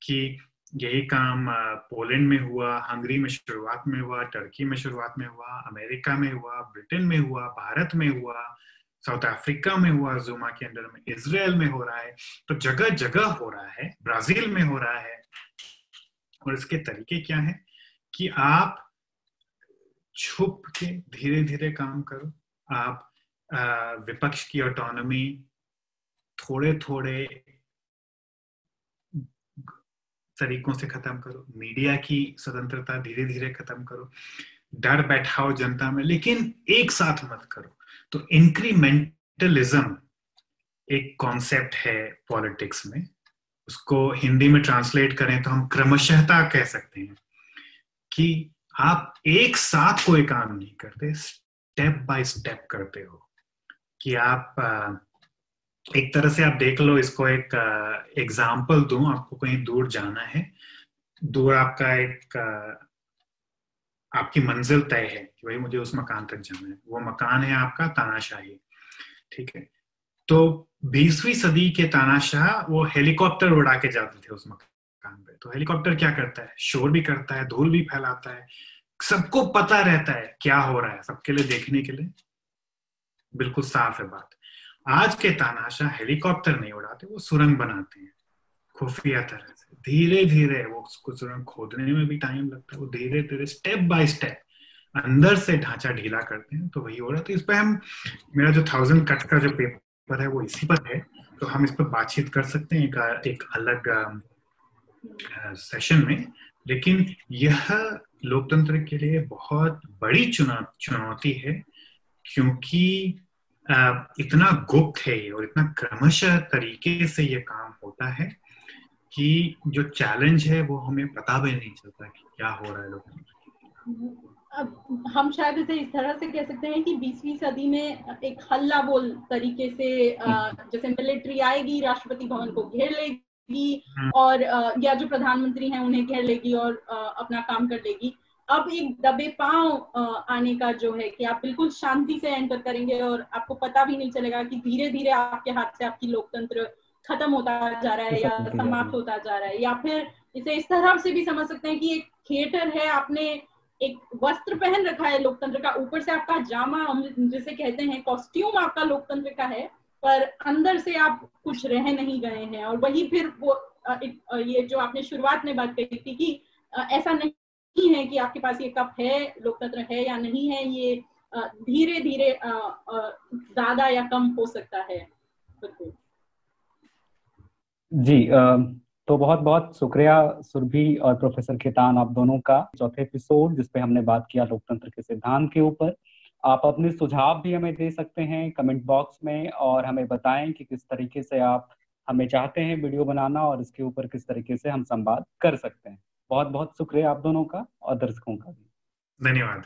कि यही काम पोलैंड में हुआ, हंगरी में शुरुआत में हुआ, टर्की में शुरुआत में हुआ, अमेरिका में हुआ, ब्रिटेन में हुआ, भारत में हुआ साउथ अफ्रीका में हुआ, जुमा के अंदर में इसराइल में हो रहा है तो जगह जगह हो रहा है, ब्राज़ील में हो रहा है। और इसके तरीके क्या है? कि आप छुप के धीरे धीरे काम करो, आप विपक्ष की ऑटोनॉमी थोड़े थोड़े तरीकों से खत्म करो, मीडिया की स्वतंत्रता धीरे धीरे खत्म करो। डर बैठाओ जनता में, लेकिन एक साथ मत करो। तो इंक्रीमेंटलिज्म एक कॉन्सेप्ट है पॉलिटिक्स में। उसको हिंदी में ट्रांसलेट करें तो हम क्रमशःता कह सकते हैं कि आप एक साथ कोई काम नहीं करते स्टेप बाय स्टेप करते हो। कि आप एक तरह से आप देख लो, इसको एक एग्ज़ाम्पल दू, आपको कहीं दूर जाना है। दूर आपका एक आपकी मंजिल तय है कि भाई मुझे उस मकान तक जाना है। वो मकान है आपका, तानाशाही। ठीक है? तो बीसवीं सदी के तानाशाह वो हेलीकॉप्टर उड़ा के जाते थे उस मकान पे। तो हेलीकॉप्टर क्या करता है? शोर भी करता है, धूल भी फैलाता है। सबको पता रहता है क्या हो रहा है, सबके लिए देखने के लिए। बिल्कुल साफ़ है बात। आज के तानाशाह हेलीकॉप्टर नहीं उड़ाते, वो सुरंग बनाते हैं। खुफिया तरह से। धीरे धीरे वो उसको खोदने में भी टाइम लगता है। वो धीरे धीरे स्टेप बाय स्टेप अंदर से ढांचा ढीला करते हैं तो वही हो रहा है। तो इस पर हम मेरा जो थाउज़ेंड कट का जो पेपर है वो इसी पर है। तो हम इस पर बातचीत कर सकते हैं एक, एक अलग आ, सेशन में। लेकिन यह लोकतंत्र के लिए बहुत बड़ी चुना चुनौती है क्योंकि इतना गुप्त है ये और इतना क्रमशः तरीके से ये काम होता है। कि जो चैलेंज है वो हमें पता भी नहीं चलता कि क्या हो रहा है लोकतंत्र अब हम शायद इसे इस तरह से कह सकते हैं कि बीसवीं सदी में एक हल्ला बोल तरीके से जैसे मिलिट्री आएगी राष्ट्रपति भवन को घेर लेगी हम्म। और या जो प्रधानमंत्री हैं उन्हें घेर लेगी और अपना काम कर लेगी अब एक दबे पाँव आने का जो है कि आप बिल्कुल शांति से एंटर करेंगे और आपको पता भी नहीं चलेगा कि धीरे धीरे आपके हाथ से आपकी लोकतंत्र खत्म होता जा रहा है या समाप्त होता जा रहा है या फिर इसे इस तरह से भी समझ सकते हैं कि एक थिएटर है आपने एक वस्त्र पहन रखा है लोकतंत्र का ऊपर से आपका जामा हम जिसे कहते हैं कॉस्ट्यूम आपका लोकतंत्र का है पर अंदर से आप कुछ रह नहीं गए हैं और वही फिर वो ये जो आपने शुरुआत में बात कही थी कि ऐसा नहीं है कि आपके पास ये कप है लोकतंत्र है या नहीं है ये धीरे धीरे ज़्यादा या कम हो सकता है। जी तो बहुत बहुत शुक्रिया सुरभि और प्रोफेसर खेतान, आप दोनों का चौथे एपिसोड जिसपे हमने बात किया लोकतंत्र के सिद्धांत के ऊपर। आप अपने सुझाव भी हमें दे सकते हैं कमेंट बॉक्स में और हमें बताएँ कि किस तरीके से आप हमें चाहते हैं वीडियो बनाना और इसके ऊपर किस तरीके से हम संवाद कर सकते हैं। बहुत बहुत शुक्रिया आप दोनों का और दर्शकों का भी। धन्यवाद।